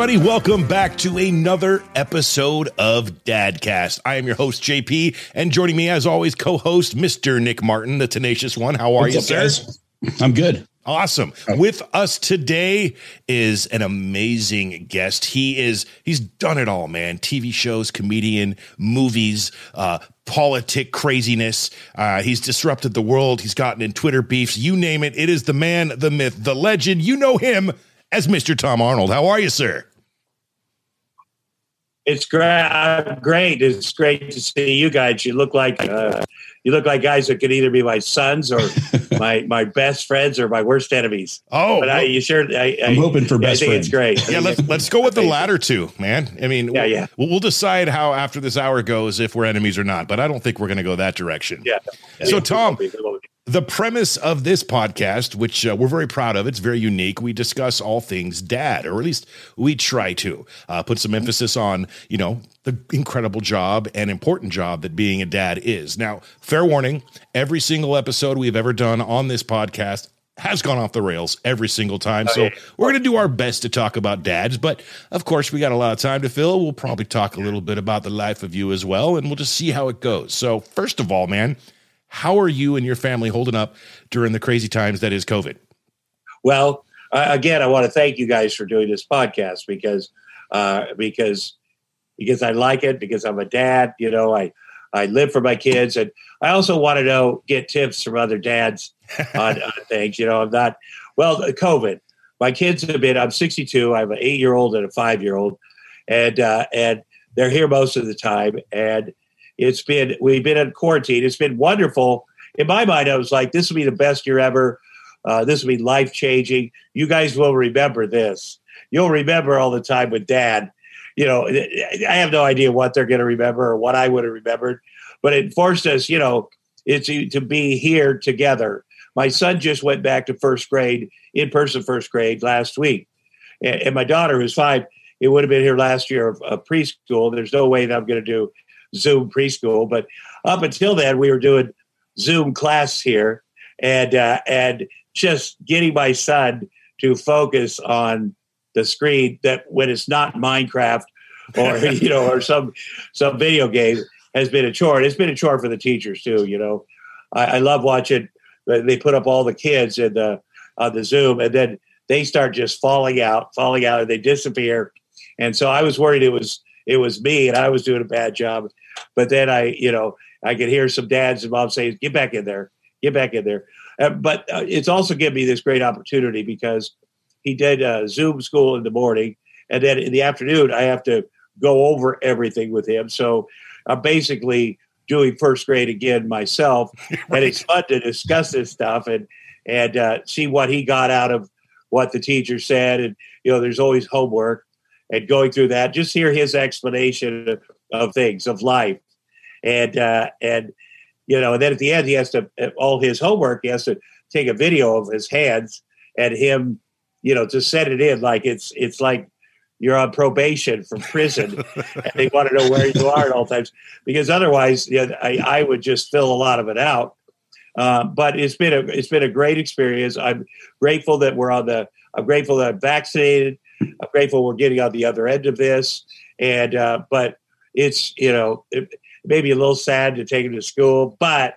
everybody. Welcome back to another episode of Dadcast. I am your host, JP, and joining me, as always, co host Mr. Nick Martin, the tenacious one. How are What's you, up, sir? guys? I'm good. Awesome. With us today is an amazing guest. He is he's done it all, man. TV shows, comedian, movies, uh politic craziness. Uh he's disrupted the world. He's gotten in Twitter beefs, you name it. It is the man, the myth, the legend. You know him as Mr. Tom Arnold. How are you, sir? It's great. Great. It's great to see you guys. You look like uh, you look like guys that could either be my sons or my my best friends or my worst enemies. Oh, But I, you sure? I, I, I'm hoping for yeah, best I think friends. it's great. yeah, let's let's go with the latter two, man. I mean, Yeah, yeah. We'll, we'll decide how after this hour goes if we're enemies or not, but I don't think we're going to go that direction. Yeah. So, Yeah. Tom, the premise of this podcast, which uh, we're very proud of, it's very unique. We discuss all things dad, or at least we try to uh, put some emphasis on, you know, the incredible job and important job that being a dad is. Now, fair warning: every single episode we've ever done on this podcast has gone off the rails every single time. So we're going to do our best to talk about dads, but of course we got a lot of time to fill. We'll probably talk a little bit about the life of you as well, and we'll just see how it goes. So first of all, man, how are you and your family holding up during the crazy times that is COVID? Well, uh, again, I want to thank you guys for doing this podcast because uh, because because I like it because I'm a dad. You know, I I live for my kids, and I also want to know get tips from other dads on, on things. You know, I'm not well. COVID. My kids have been. I'm 62. I have an eight year old and a five year old, and uh, and they're here most of the time. And it's been we've been in quarantine. It's been wonderful. In my mind, I was like, this will be the best year ever. Uh, this will be life changing. You guys will remember this. You'll remember all the time with dad. You know, I have no idea what they're going to remember or what I would have remembered, but it forced us, you know, it's to, be here together. My son just went back to first grade, in person first grade last week. And, my daughter, who's five, it would have been here last year of preschool. There's no way that I'm going to do Zoom preschool, but up until then, we were doing Zoom class here, and uh, and just getting my son to focus on the screen that when it's not Minecraft or you know or some some video game has been a chore. And it's been a chore for the teachers too. You know, I, I love watching. They put up all the kids in the on the Zoom, and then they start just falling out, falling out, and they disappear. And so I was worried it was it was me, and I was doing a bad job. But then I, you know, I could hear some dads and moms saying, "Get back in there, get back in there." Uh, but uh, it's also given me this great opportunity because he did uh, Zoom school in the morning, and then in the afternoon I have to go over everything with him. So I'm basically doing first grade again myself, and it's fun to discuss this stuff and and uh, see what he got out of what the teacher said. And you know, there's always homework, and going through that, just hear his explanation of, of things of life, and uh, and you know, and then at the end he has to all his homework. He has to take a video of his hands and him, you know, to set it in like it's it's like you're on probation from prison, and they want to know where you are at all times because otherwise, you know, I, I would just fill a lot of it out. Uh, but it's been a it's been a great experience. I'm grateful that we're on the. I'm grateful that I'm vaccinated. I'm grateful we're getting on the other end of this. And uh, but it's you know it, maybe a little sad to take him to school, but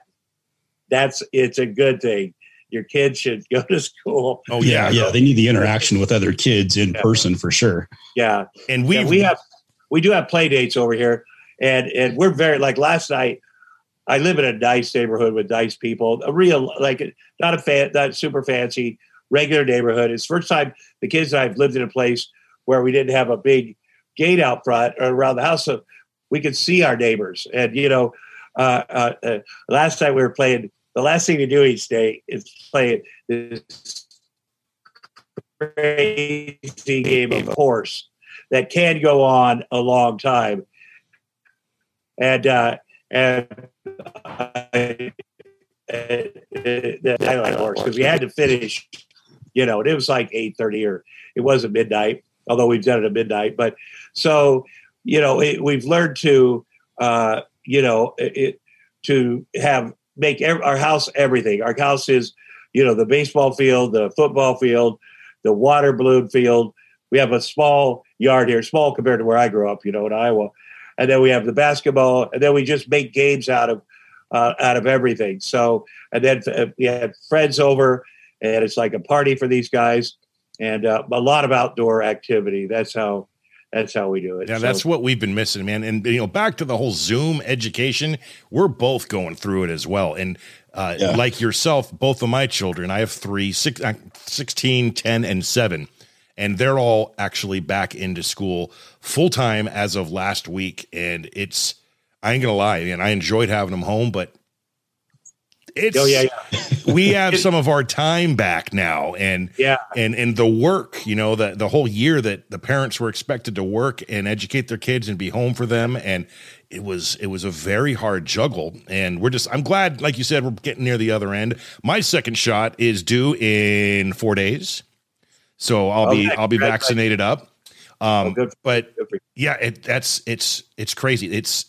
that's it's a good thing. Your kids should go to school. Oh yeah, yeah, yeah. They need the interaction with other kids in Yeah. person for sure. Yeah, And we Yeah, we have we do have play dates over here, and and we're very like last night. I live in a nice neighborhood with nice people. A real like not a fan, not super fancy, regular neighborhood. It's the first time the kids and I've lived in a place where we didn't have a big gate out front or around the house, so we could see our neighbors. And you know, uh, uh, uh, last time we were playing. The last thing to do each day is play this crazy game of horse that can go on a long time. And uh, and I, I like horse because we had to finish. You know, and it was like eight thirty or it wasn't midnight, although we've done it at midnight. But so you know, it, we've learned to uh, you know it, to have make ev- our house everything. Our house is you know the baseball field, the football field, the water balloon field. We have a small yard here, small compared to where I grew up, you know, in Iowa. And then we have the basketball, and then we just make games out of uh, out of everything. So, and then uh, we had friends over, and it's like a party for these guys, and uh, a lot of outdoor activity. That's how that's how we do it. Yeah, so, that's what we've been missing, man. And you know, back to the whole Zoom education, we're both going through it as well. And uh, yeah. like yourself, both of my children, I have three, six, uh, 16, 10, and seven, and they're all actually back into school full time as of last week. And it's, I ain't gonna lie, and I enjoyed having them home, but it's oh, yeah, yeah. we have some of our time back now and yeah. and and the work you know the the whole year that the parents were expected to work and educate their kids and be home for them. And it was it was a very hard juggle. And we're just i'm glad like you said we're getting near the other end. My second shot is due in four days. So i'll okay. be i'll be vaccinated up. Um oh, but yeah it, that's it's it's crazy. It's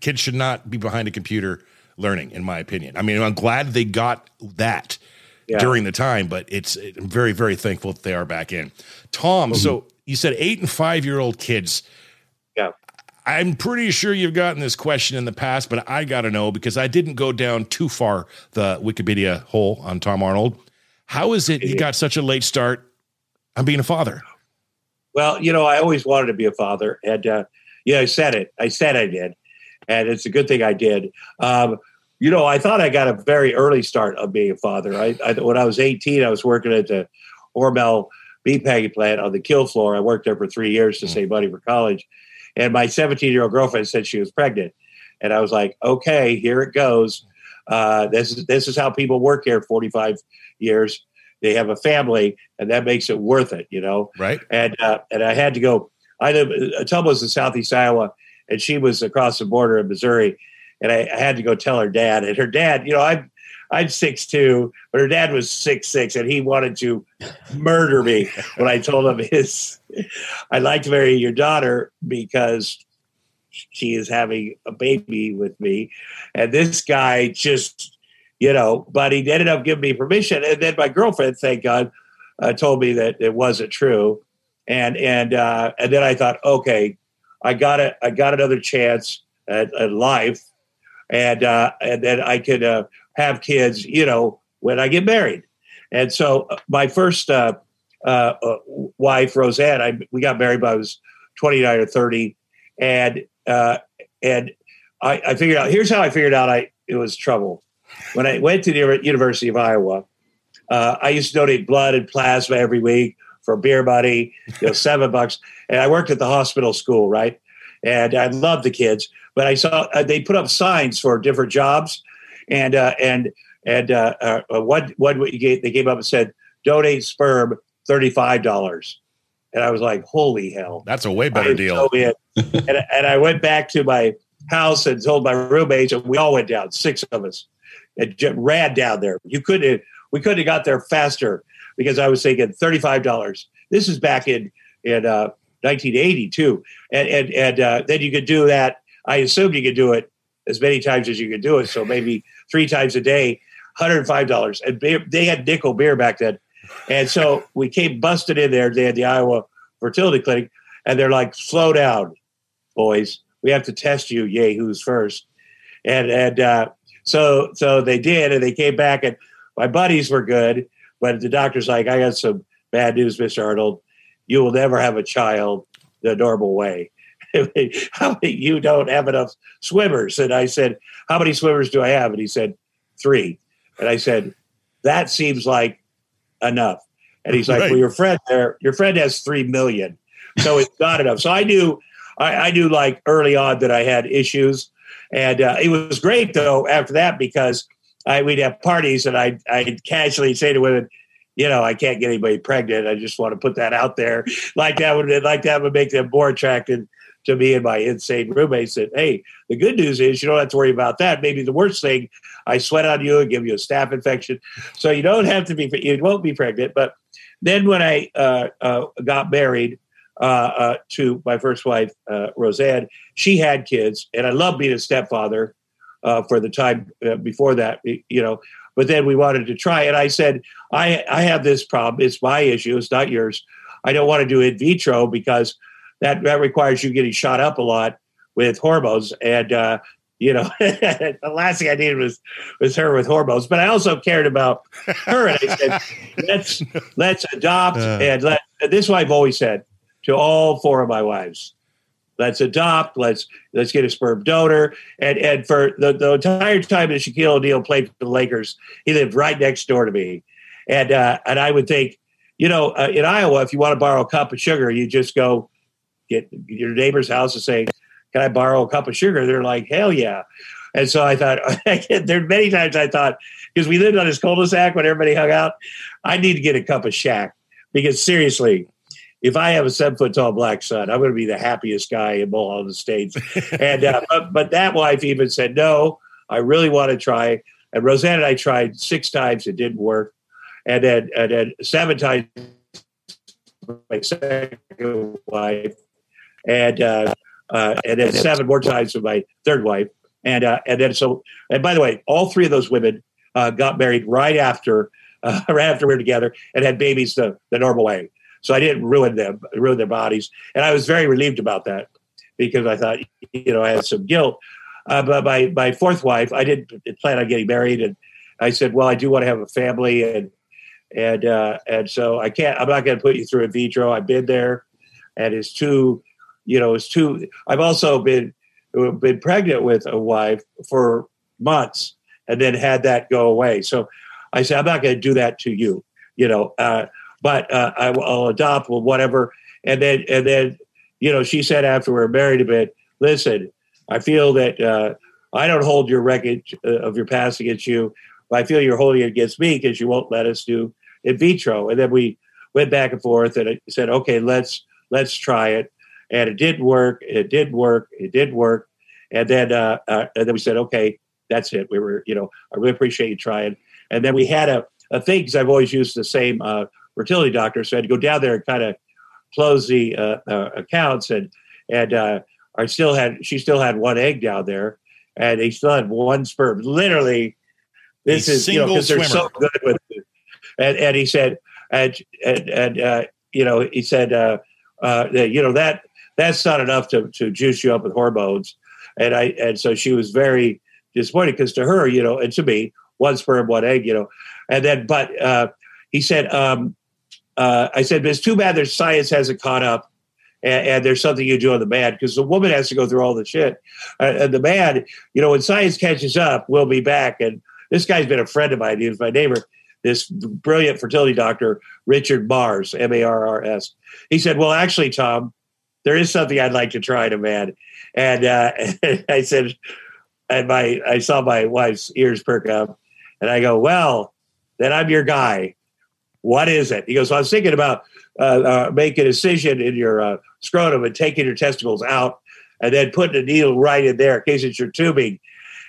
kids should not be behind a computer learning, in my opinion. I mean, I'm glad they got that yeah. during the time, but it's I'm very, very thankful that they are back in. Tom, mm-hmm. so you said eight and five year old kids. Yeah. I'm pretty sure you've gotten this question in the past, but I got to know because I didn't go down too far the Wikipedia hole on Tom Arnold. How is it you got such a late start on being a father? Well, you know, I always wanted to be a father, and uh, yeah, I said it. I said I did, and it's a good thing I did. Um, you know, I thought I got a very early start of being a father. I, I when I was 18, I was working at the Hormel meat packing plant on the kill floor. I worked there for three years to mm. save money for college. And my 17 year old girlfriend said she was pregnant. And I was like, okay, here it goes. Uh, this is this is how people work here 45 years. They have a family, and that makes it worth it, you know. Right. And uh, and I had to go. I live. Ottumwa was in southeast Iowa, and she was across the border in Missouri and I, I, had to go tell her dad. And her dad, you know, I'm I'm six two, but her dad was six six, and he wanted to murder me when I told him his. I'd like to marry your daughter because she is having a baby with me, and this guy just, you know, but he ended up giving me permission, and then my girlfriend, thank God, uh, told me that it wasn't true, and and uh, and then I thought, okay, I got it, I got another chance at, at life and uh, and then I could uh, have kids, you know, when I get married. And so uh, my first uh, uh, uh, wife, Roseanne, I, we got married when I was 29 or 30, and and I, I, figured out. Here's how I figured out I it was trouble. When I went to the University of Iowa, I used to donate blood and plasma every week for beer money, you know, seven bucks. And I worked at the hospital school, right? And I loved the kids but I saw uh, they put up signs for different jobs, and uh, and and uh, uh, uh what what gave, they came up and said donate sperm thirty five dollars, and I was like, holy hell, that's a way better deal. and, and I went back to my house and told my roommates, and we all went down, six of us, and ran down there. You couldn't we couldn't have got there faster because I was thinking thirty five dollars. This is back in in uh, 1982, and and and uh, then you could do that I assumed you could do it as many times as you could do it. So maybe three times a day, $105. And beer, they had nickel beer back then. And so we came busted in there. They had the Iowa Fertility Clinic. And they're like, slow down, boys. We have to test you, yahoos, first. And and uh, so so they did. And they came back. And my buddies were good. But the doctor's like, I got some bad news, Mr. Arnold. You will never have a child the normal way. how many, you don't have enough swimmers? And I said, how many swimmers do I have? And he said, three. And I said, that seems like enough. And he's like, right. well, your friend there, your friend has three million, so it's not enough. So I knew, I, I, knew like early on that I had issues, and uh, it was great though after that because I we'd have parties and I I'd casually say to women, you know, I can't get anybody pregnant. I just want to put that out there, like that would like that would make them more attracted to me and my insane roommate said, Hey, the good news is you don't have to worry about that. Maybe the worst thing, I sweat on you and give you a staph infection. So you don't have to be, you won't be pregnant. But then when I uh, uh, got married uh, uh to my first wife, uh, Roseanne, she had kids. And I love being a stepfather uh, for the time before that, you know. But then we wanted to try. And I said, I, I have this problem. It's my issue. It's not yours. I don't want to do in vitro because that that requires you getting shot up a lot with hormones and. uh you know, the last thing I needed was was her with hormones. But I also cared about her, and I said, "Let's let's adopt." Uh. and let this is what I've always said to all four of my wives: "Let's adopt. Let's let's get a sperm donor." And and for the, the entire time that Shaquille O'Neal played for the Lakers, he lived right next door to me, and uh, and I would think, you know, uh, in Iowa, if you want to borrow a cup of sugar, you just go get your neighbor's house and say, "Can I borrow a cup of sugar?" They're like, "Hell yeah!" And so I thought, there are many times I thought because we lived on this cul-de-sac when everybody hung out, I need to get a cup of Shaq because seriously, if I have a seven foot tall black son, I'm going to be the happiest guy in all the Estates. and uh, but, but that wife even said, "No, I really want to try." And Roseanne and I tried six times; it didn't work. And then and then seven times my second wife, and uh, uh, and then seven more times with my third wife, and uh, and then so and by the way, all three of those women uh, got married right after uh, right after we were together and had babies the, the normal way. So I didn't ruin them, ruin their bodies, and I was very relieved about that because I thought you know I had some guilt. Uh, but my my fourth wife, I didn't plan on getting married, and I said, well, I do want to have a family, and and uh, and so I can't. I'm not going to put you through in vitro. I've been there, and it's too, you know, it's too. I've also been been pregnant with a wife for months, and then had that go away. So I said, I'm not going to do that to you, you know. Uh, but uh, I, will adopt, well, whatever. And then and then, you know, she said after we are married a bit, listen, I feel that uh, I don't hold your record uh, of your past against you. But I feel you're holding it against me because you won't let us do in vitro. And then we went back and forth, and I said, okay, let's let's try it. And it didn't work. It did work. It did work. And then uh, uh, and then we said, okay, that's it. We were, you know, I really appreciate you trying. And then we had a, a thing because I've always used the same uh, fertility doctor, so I had to go down there and kind of close the uh, uh, accounts. And and uh, I still had she still had one egg down there, and he still had one sperm. Literally, this A is you know because they're so good with it. And and he said, and and, and uh, you know, he said, uh, uh, you know that that's not enough to to juice you up with hormones. And I and so she was very disappointed because to her, you know, and to me, one sperm, one egg, you know, and then but uh, he said, um, uh, I said, it's too bad their science hasn't caught up. And, and there's something you do on the man because the woman has to go through all the shit. Uh, and the man, you know, when science catches up, we'll be back. And this guy's been a friend of mine. He was my neighbor, this brilliant fertility doctor, Richard Marrs, M A R R S. He said, Well, actually, Tom, there is something I'd like to try to man. And uh, I said, and my I saw my wife's ears perk up, and I go, "Well, then I'm your guy. What is it?" He goes, well, "I was thinking about uh, uh, making a incision in your uh, scrotum and taking your testicles out, and then putting a needle right in there in case it's your tubing."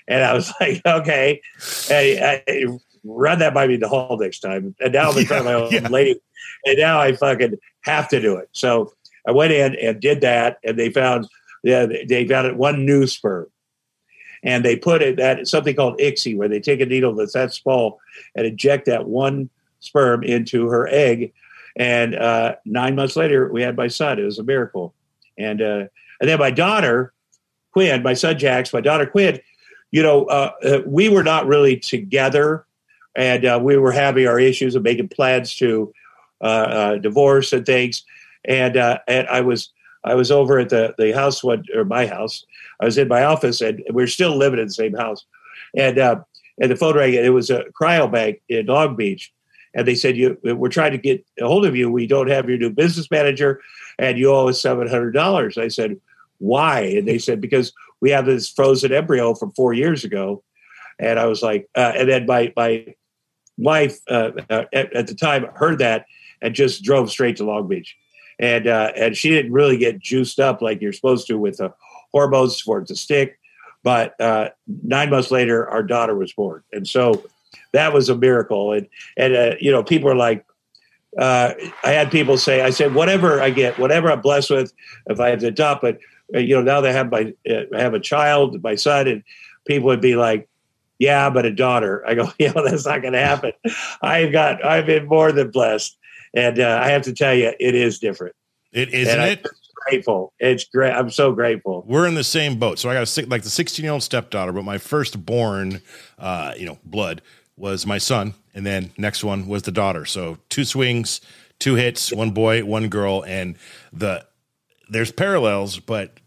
And I was like, "Okay." And I, run that by me the hall next time. And now I'm in front of my own yeah. lady, and now I fucking have to do it. So I went in and did that, and they found yeah, they found one new sperm and they put it at something called ICSI, where they take a needle that's that small and inject that one sperm into her egg. And uh, nine months later, we had my son. It was a miracle. And uh, and then my daughter, Quinn, my son Jax, my daughter Quinn, you know, uh, uh, we were not really together, and uh, we were having our issues of making plans to uh, divorce and things. And uh, and I was I was over at the the house one or my house. I was in my office, and we are still living in the same house. And uh, and the phone rang. and It was a cryobank in Long Beach, and they said, "You, we're trying to get a hold of you. We don't have your new business manager, and you owe us seven hundred dollars." I said, "Why?" And they said, "Because we have this frozen embryo from four years ago." And I was like, uh, and then my my wife uh, uh, at, at the time heard that and just drove straight to Long Beach, and uh, and she didn't really get juiced up like you're supposed to with the hormones for to stick. But uh, nine months later, our daughter was born, and so that was a miracle. And and uh, you know, people are like, uh, I had people say, I said, whatever I get, whatever I'm blessed with, if I have to adopt, but uh, you know, now they have my uh, have a child, my son, and people would be like, yeah, but a daughter. I go, yeah, that's not going to happen. I've got, I've been more than blessed, and uh, I have to tell you, it is different. It isn't And I- it? grateful. It's great. I'm so grateful. We're in the same boat. So I got a six, like the 16 year old stepdaughter, but my firstborn, uh, you know, blood was my son, and then next one was the daughter. So two swings, two hits, one boy, one girl, and the there's parallels, but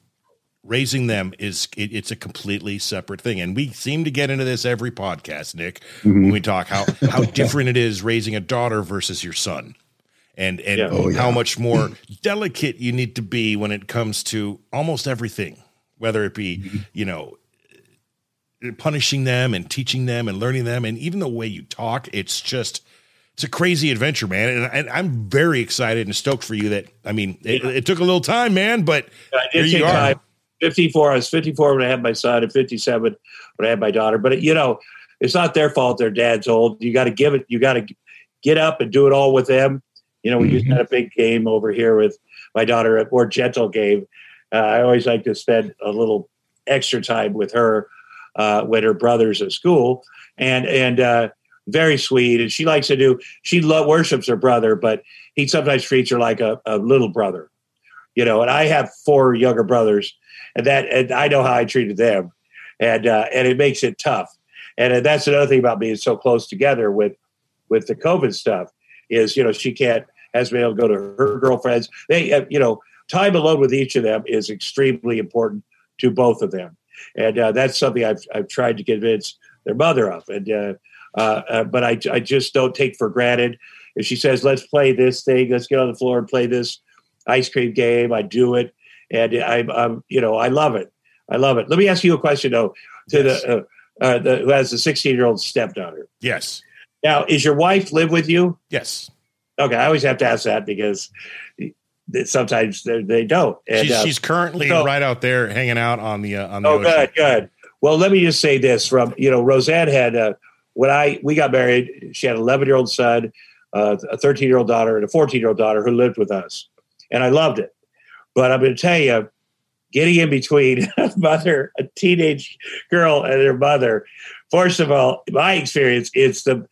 raising them is it, it's a completely separate thing and we seem to get into this every podcast nick Mhm. when we talk how how different it is raising a daughter versus your son and and Yeah. Oh, yeah. how much more delicate you need to be when it comes to almost everything whether it be Mm-hmm. you know punishing them and teaching them and learning them and even the way you talk it's just it's a crazy adventure man and, and i'm very excited and stoked for you that i mean it, it took a little time man but I Here you are. time. 54. I was 54 when I had my son, and 57 when I had my daughter. But you know, it's not their fault. Their dad's old. You got to give it. You got to get up and do it all with them. You know, we Mm-hmm. have a big game over here with my daughter, a more gentle game. Uh, I always like to spend a little extra time with her uh, when her brother's at school, and and uh, very sweet. And she likes to do. She lo- worships her brother, but he sometimes treats her like a, a little brother. You know, and I have four younger brothers, and that and I know how I treated them, and uh, and it makes it tough. And uh, that's another thing about being so close together with with the COVID stuff is you know she can't has been able to go to her girlfriends. They uh, you know time alone with each of them is extremely important to both of them, and uh, that's something I've I've tried to convince their mother of. And uh, uh, uh, but I I just don't take for granted if she says let's play this thing, let's get on the floor and play this ice cream game. I do it, and I'm, I'm you know I love it. I love it. Let me ask you a question though. To Yes. the, uh, uh, the who has a 16 year old stepdaughter. yes Now, is your wife live with you? yes Okay, I always have to ask that because sometimes they, they don't. And, she's, uh, she's currently so- right out there hanging out on the uh, on the oh, ocean. good, good. Well, let me just say this: from you know, Roseanne had uh, when I we got married, she had an 11 year old son, uh, a 13 year old daughter, and a 14 year old daughter who lived with us, and I loved it. But I'm going to tell you, getting in between a mother, a teenage girl, and her mother. First of all, my experience, it's the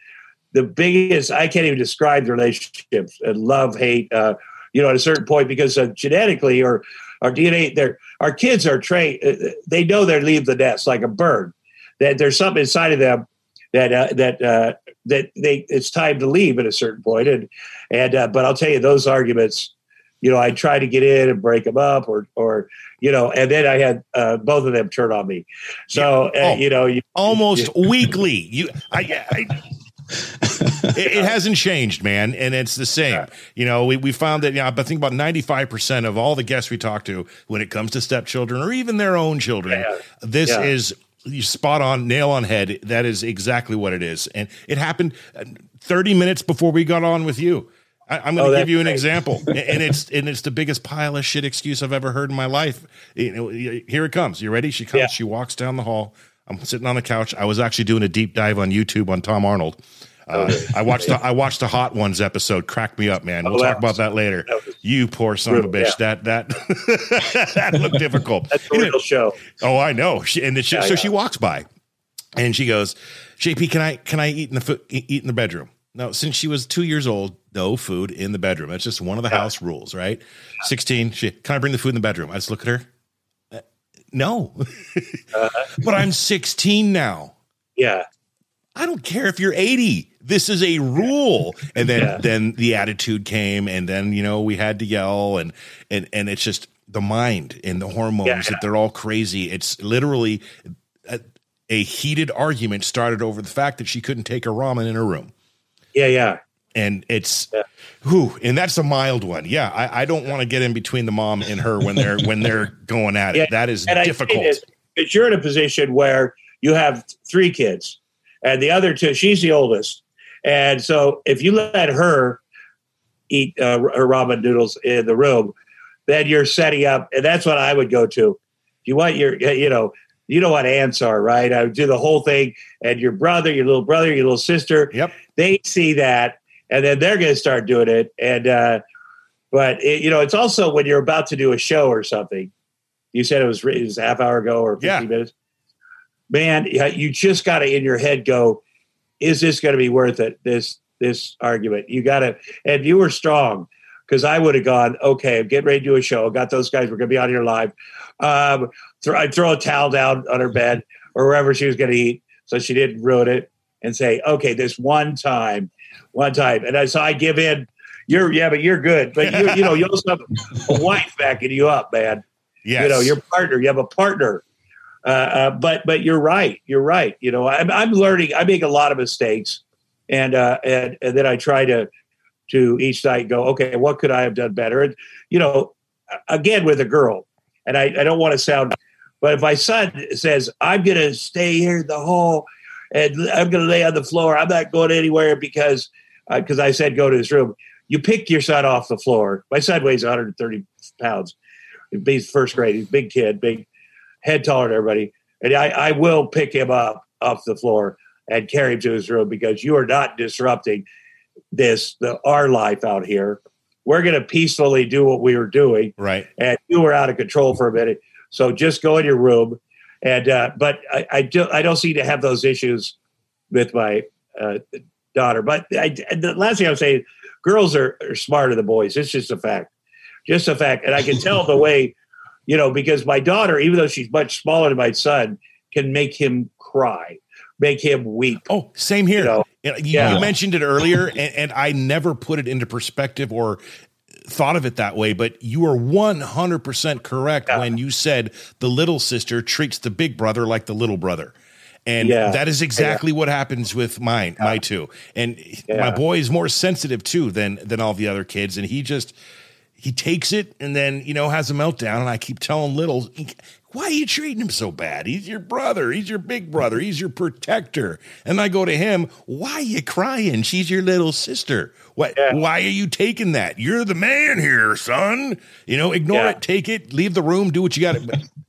the biggest. I can't even describe the relationships and love, hate. Uh, you know, at a certain point, because uh, genetically or our DNA, our kids are trained. uh, They know they leave the nest like a bird. That there's something inside of them that uh, that uh, that they it's time to leave at a certain point. And and uh, but I'll tell you those arguments. You know, I try to get in and break them up, or or you know, and then I had uh, both of them turn on me. So Yeah. uh, Oh. you know, you, almost weekly. You, I, I it, it hasn't changed, man, and it's the same. Yeah. You know, we, we found that. You know, I think about ninety five percent of all the guests we talk to, when it comes to stepchildren or even their own children, Yeah. this Yeah. is you spot on, nail on head. That is exactly what it is, and it happened uh, thirty minutes before we got on with you. I, I'm Oh, going to that's give you an great. example, and and it's and it's the biggest pile of shit excuse I've ever heard in my life. You know, here it comes. You ready? She comes. Yeah. She walks down the hall. I'm sitting on the couch. I was actually doing a deep dive on YouTube on Tom Arnold. Uh, Okay. I watched the, I watched the Hot Ones episode. Cracked me up, man. We'll Oh, talk about that later. that You poor son of a Brutal, bitch. That that that looked difficult. that's a real show. Oh, I know. She, and she, Yeah, so yeah. she walks by, and she goes, "JP, can I can I eat in the fo- eat in the bedroom?" Now, since she was two years old, no food in the bedroom. That's just one of the Yeah. house rules, right? Sixteen. She can I bring the food in the bedroom? I just look at her. "Uh, no, Uh, but I'm 16 now. yeah, I don't care if you're 80. This is a rule. And then Yeah. then the attitude came and then you know we had to yell and and and it's just the mind and the hormones Yeah. that they're all crazy. It's literally a, a heated argument started over the fact that she couldn't take her ramen in her room. yeah, yeah. And it's Yeah. whew, and that's a mild one. Yeah, I, I don't want to get in between the mom and her when they're when they're going at it. Yeah, That is difficult. it's you're in a position where you have three kids, and the other two, she's the oldest, and so if you let her eat uh, her ramen noodles in the room, then you're setting up, and that's what I would go to. You want your, you know, you know what ants are, right? I would do the whole thing, and your brother, your little brother, your little sister, Yep. they see that, and then they're going to start doing it. And uh, but it, you know, it's also when you're about to do a show or something. You said it was it was a half hour ago or 15 Yeah. minutes. Man, you just got to in your head go, is this going to be worth it? This this argument, you got to, and you were strong because I would have gone, okay, I'm getting ready to do a show. Got those guys. We're going to be on here live. Um, throw, I'd throw a towel down on her bed or wherever she was going to eat, so she didn't ruin it, and say, okay, this one time, one time, and I, so I give in. You're yeah, but you're good. But you you know you also have a wife backing you up, man. Yes. You know your partner. You have a partner. Uh, uh, but but you're right. You're right. You know I'm I'm learning. I make a lot of mistakes, and uh, and and then I try to to each night go, okay, what could I have done better? And you know, again with a girl, and I, I don't want to sound, but if my son says I'm going to stay here in the hall and I'm going to lay on the floor, I'm not going anywhere because because I said go to his room. You pick your son off the floor. My son weighs 130 pounds. He's first grade. He's a big kid, big head taller than everybody. And I, I will pick him up off the floor and carry him to his room because you are not disrupting this the our life out here. We're going to peacefully do what we were doing, Right. and you were out of control for a minute. So just go in your room. And uh, but I, I do I don't seem to have those issues with my uh, daughter. But I, the last thing I'm saying, girls are, are smarter than boys. It's just a fact, just a fact. And I can tell the way, you know, because my daughter, even though she's much smaller than my son, can make him cry, make him weep. Oh, same here. You know, you- yeah. you mentioned it earlier, and, and I never put it into perspective or thought of it that way, but you are 100% correct Yeah. when you said the little sister treats the big brother like the little brother. And Yeah. that is exactly what happens with mine, my two. And my boy is more sensitive too than than all the other kids. And he just he takes it and then you know has a meltdown. And I keep telling little, why are you treating him so bad? He's your brother. He's your big brother. He's your protector. And I go to him, why are you crying? She's your little sister. What? Yeah. Why are you taking that? You're the man here, son. You know, ignore Yeah. it, take it, leave the room, do what you got.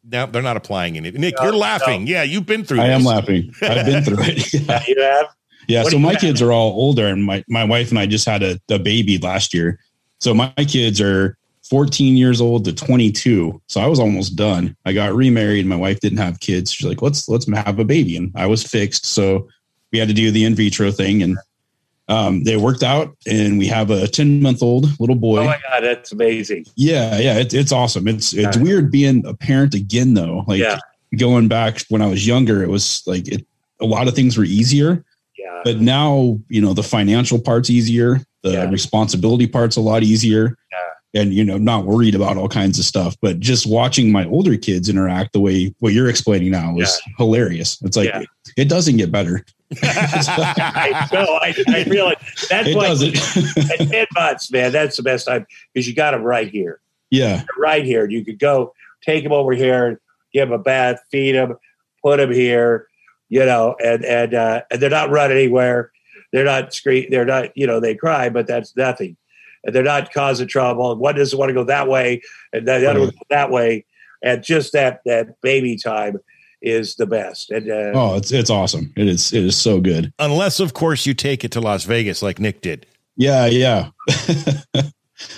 But now they're not applying it. Nick, No, you're laughing. Yeah, you've been through. I am laughing. I've been through it. Yeah. You have Yeah. What So my have? kids are all older, and my my wife and I just had a, a baby last year. So my kids are 14 years old to 22. So I was almost done. I got remarried. My wife didn't have kids. She's like, let's let's have a baby, and I was fixed. So we had to do the in vitro thing, and um, they worked out, and we have a 10 month old little boy. Oh my God, that's amazing. Yeah, yeah, it, it's awesome. It's it's Yeah. weird being a parent again though. Like Yeah. going back when I was younger, it was like it, a lot of things were easier, Yeah. but now you know the financial part's easier, the Yeah. responsibility part's a lot easier, and you know not worried about all kinds of stuff. But just watching my older kids interact the way what you're explaining now is hilarious. It's like Yeah. it doesn't get better. I know. I, I realize that's It why doesn't. at 10 months, man, that's the best time because you got them right here. yeah, right here. You could go take them over here, give them a bath, feed them, put them here, you know, and and uh, and they're not running anywhere. They're not scream. They're not, you know, they cry, but that's nothing. And they're not causing trouble. One doesn't want to go that way, and the other one Right. that way. And just that that baby time is the best. And uh, oh, it's it's awesome. It is it is so good. Unless, of course, you take it to Las Vegas like Nick did. Yeah, yeah.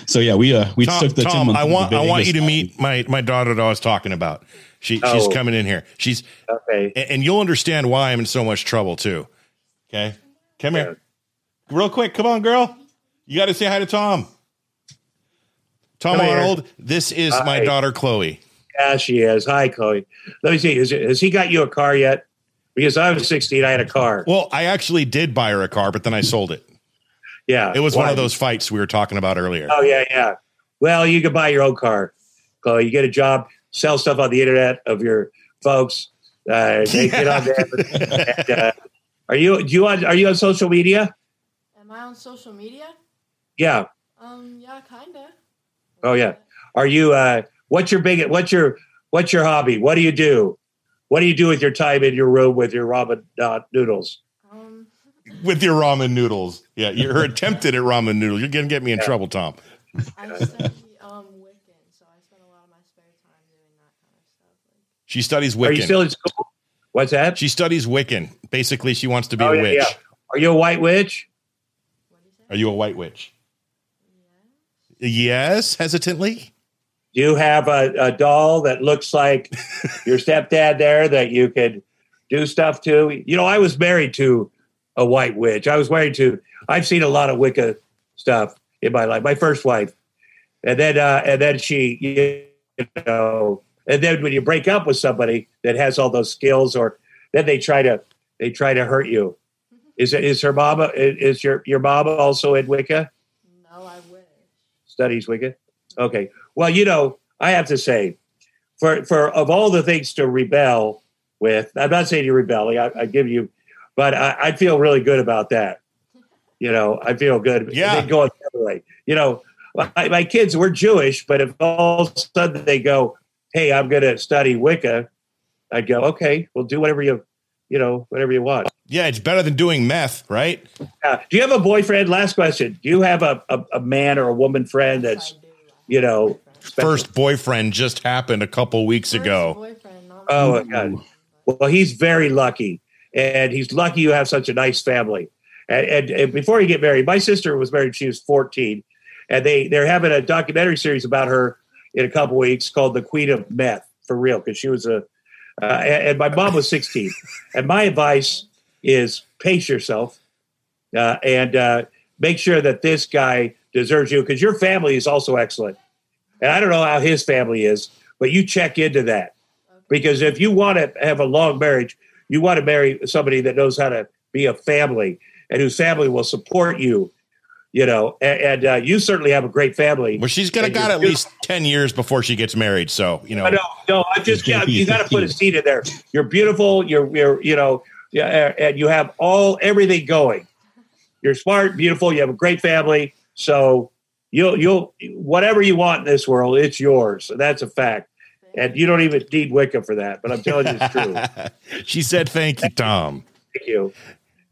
so yeah, we uh we Tom, took the Tom, 10 month I want I want you to Vegas. meet my my daughter that I was talking about. She she's Oh. coming in here. She's okay, and, and you'll understand why I'm in so much trouble too. Okay, come here, real quick. Come on, girl. You got to say hi to Tom. Tom Come here. Arnold. This is my daughter Chloe. yeah, she is. Hi, Chloe. Let me see. Is has he got you a car yet? Because I was 16, I had a car. Well, I actually did buy her a car, but then I sold it. Yeah, It was one of those fights we were talking about earlier. Oh yeah, yeah. Well, you can buy your own car. Chloe, you get a job, sell stuff on the internet of your folks. Uh, they get on there. And, uh, are you do you on are you on social media? Am I on social media? Yeah. Um, yeah, kinda. Oh, yeah. Are you? Uh, what's your big? What's your What's your hobby? What do you do? What do you do with your time in your room with your ramen uh, noodles? Um, With your ramen noodles. Yeah, you're attempted at ramen noodles. You're going to get me in Yeah. trouble, Tom. I study um Wiccan, so I spend a lot of my spare time doing that kind of stuff. She studies Wiccan. Are you still in school? What's that? she studies Wiccan. Basically, she wants to be Oh, a yeah, witch. yeah. Are you a white witch? what you say? Are you a white witch? Yeah. Yes, hesitantly. Do you have a, a doll that looks like your stepdad there that you could do stuff to? You know, I was married to a white witch. I was married to, I've seen a lot of Wicca stuff in my life. My first wife, and then uh, and then she, you know, and then when you break up with somebody that has all those skills, or then they try to they try to hurt you. Is it is her mama is your your mama also in Wicca? No, I wish. Studies Wicca. Okay. Well, you know, I have to say, for for of all the things to rebel with, I'm not saying you're rebelling. I, I give you, but I, I feel really good about that. You know, I feel good. Yeah. They going the other way. You know, my, my kids were Jewish, but if all of a sudden they go, "Hey, I'm going to study Wicca," I'd go, "Okay, well, do whatever you, you know, whatever you want." Yeah, it's better than doing meth, right? Uh, do you have a boyfriend? Last question. Do you have a, a, a man or a woman friend that's, I do. I have you know, special? First boyfriend just happened a couple weeks First ago. Oh, my my God. Well, he's very lucky, and he's lucky you have such a nice family. And, and, and before you get married, my sister was married; she was fourteen, and they they're having a documentary series about her in a couple weeks called "The Queen of Meth" for real because she was a. Uh, and, my mom was sixteen, and my advice is pace yourself, uh, and uh, make sure that this guy deserves you because your family is also excellent. And I don't know how his family is, but you check into that because if you want to have a long marriage, you want to marry somebody that knows how to be a family and whose family will support you. You know, and, and uh, you certainly have a great family. Well, she's gonna And got at least ten years before she gets married. So you know, I know, no, I'm just It's you got to put a 15. seed in there. You're beautiful. You're, you're, you know, yeah, and you have all everything going. You're smart, beautiful. You have a great family. So you'll, you'll, whatever you want in this world, it's yours. That's a fact. And you don't even need Wicca for that. But I'm telling you, it's true. she said, "Thank you, Tom." Thank you.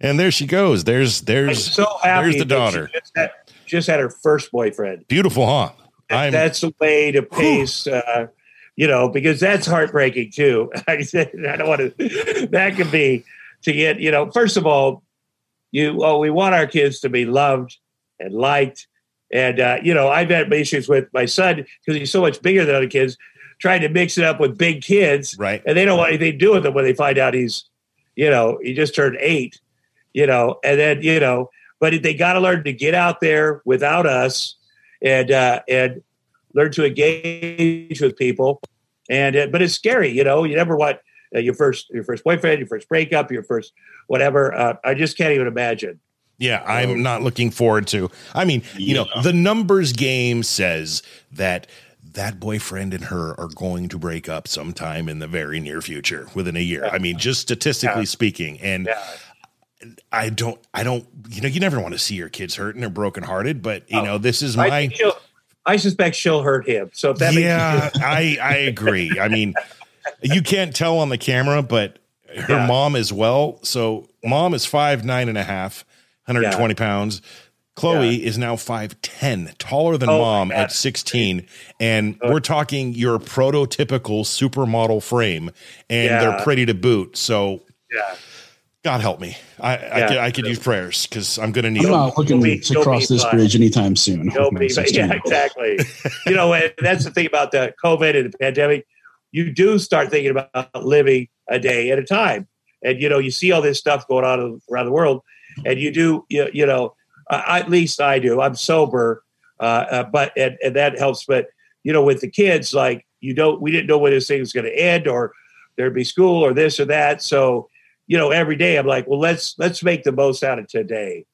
And there she goes. There's there's so happy. there's the daughter. Just had, just had her first boyfriend. Beautiful, huh? I'm that's the way to pace. Uh, you know, because that's heartbreaking too. I said, I don't want to. That could be to get. You know, first of all, you. Well, we want our kids to be loved and liked, and uh, you know, I've had issues with my son because he's so much bigger than other kids. Trying to mix it up with big kids, right. and they don't want anything to do with him when they find out he's, you know, he just turned eight, you know, and then you know, but they got to learn to get out there without us, and uh, and learn to engage with people, and uh, but it's scary, you know. You never want uh, your first your first boyfriend, your first breakup, your first whatever. Uh, I just can't even imagine. Yeah, I'm not looking forward to. I mean, you know, the numbers game says that that boyfriend and her are going to break up sometime in the very near future, within a year. I mean, just statistically Yeah. speaking, and Yeah. I don't, I don't, you know, you never want to see your kids hurting or brokenhearted, but you Oh, know, this is my I suspect she'll hurt him. So if that yeah, makes I I agree. I mean, you can't tell on the camera, but her Yeah. mom as well. So mom is five nine and a half, 120 pounds. Chloe is now 5'10, taller than Oh mom at 16. And we're talking your prototypical supermodel frame, and Yeah. they're pretty to boot. So yeah. God help me. I, I, Yeah. could, I could use prayers because I'm going to need I'm not looking be- to cross this fine. bridge anytime soon. with my Nobody, 16 yeah, exactly. you know, and that's the thing about the COVID and the pandemic. You do start thinking about living a day at a time, and you know, you see all this stuff going on around the world, and you do, you, you know, I, at least I do. I'm sober, uh, uh, but and, and that helps. But you know, with the kids, like you don't, we didn't know when this thing was going to end, or there'd be school, or this or that. So, you know, every day I'm like, well, let's let's make the most out of today,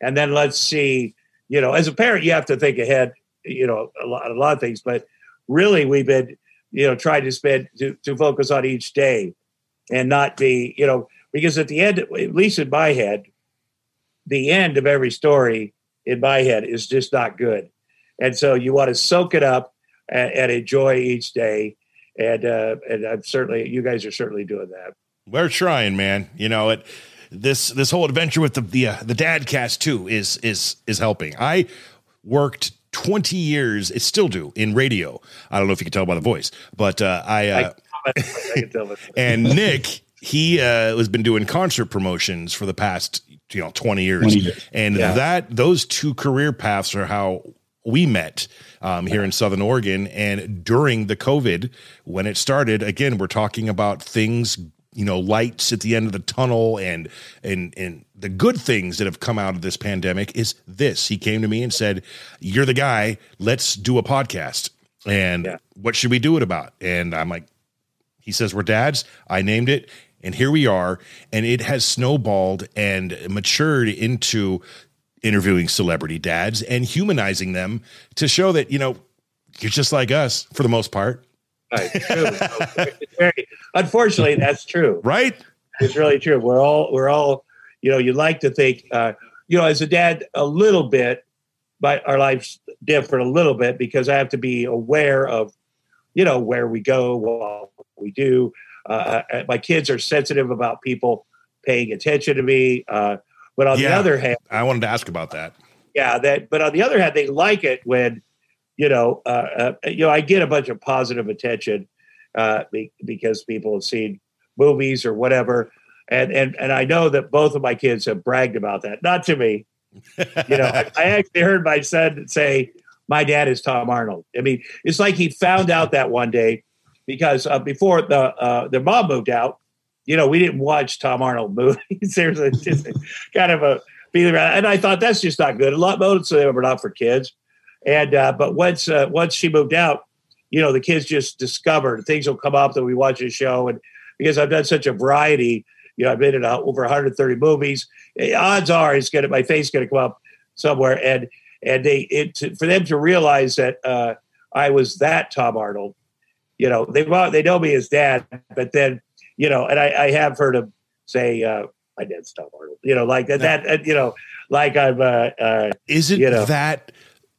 and then let's see. You know, as a parent, you have to think ahead. You know, a lot, a lot of things, but really, we've been, you know, trying to spend to, to focus on each day, and not be, you know, because at the end, at least in my head, the end of every story in my head is just not good, and so you want to soak it up and, and enjoy each day. And uh, and I'm certainly, you guys are certainly doing that. We're trying, man. You know it. This this whole adventure with the the uh, the dad cast too is is is helping. I worked twenty years. It still do in radio. I don't know if you can tell by the voice, but uh, I uh, I can tell it. and Nick he uh, has been doing concert promotions for the past you know 20 years, 20 years. and Yeah. that those two career paths are how we met um, here in southern oregon and during the covid when it started again we're talking about things you know lights at the end of the tunnel and and and the good things that have come out of this pandemic is this he came to me and said you're the guy let's do a podcast and Yeah. what should we do it about and i'm like he says we're dads i named it and here we are and it has snowballed and matured into interviewing celebrity dads and humanizing them to show that you know you're just like us for the most part Right. True. It's very- unfortunately, that's true. right It's really true. We're all we're all you know. You like to think uh, you know as a dad a little bit, but our lives different a little bit because I have to be aware of you know where we go, what we do. Uh, uh, my kids are sensitive about people paying attention to me. Uh, but on the other hand. i wanted to ask about that yeah that but on the other hand they like it when you know uh, uh you know i get a bunch of positive attention uh be, because people have seen movies or whatever. And and and i know that both of my kids have bragged about that. Not to me. You know I, I actually heard my son say my dad is tom arnold. I mean it's like he found out that one day because uh, before the uh their mom moved out you know we didn't watch tom arnold movies. There's a, just a kind of a feeling around and i thought that's just not good. A lot most of them are not for kids and uh but once uh, once she moved out you know the kids just discovered things will come up that we watch a show. And because i've done such a variety you know i've been in uh, over 130 movies. Eh, odds are it's gonna my face is gonna come up somewhere. And and they it to, for them to realize that uh i was that tom arnold you know they they know me as dad but then you know and i, I have heard him say uh my dad's tom arnold you know like that that uh, you know like i'm uh, uh Isn't You know. that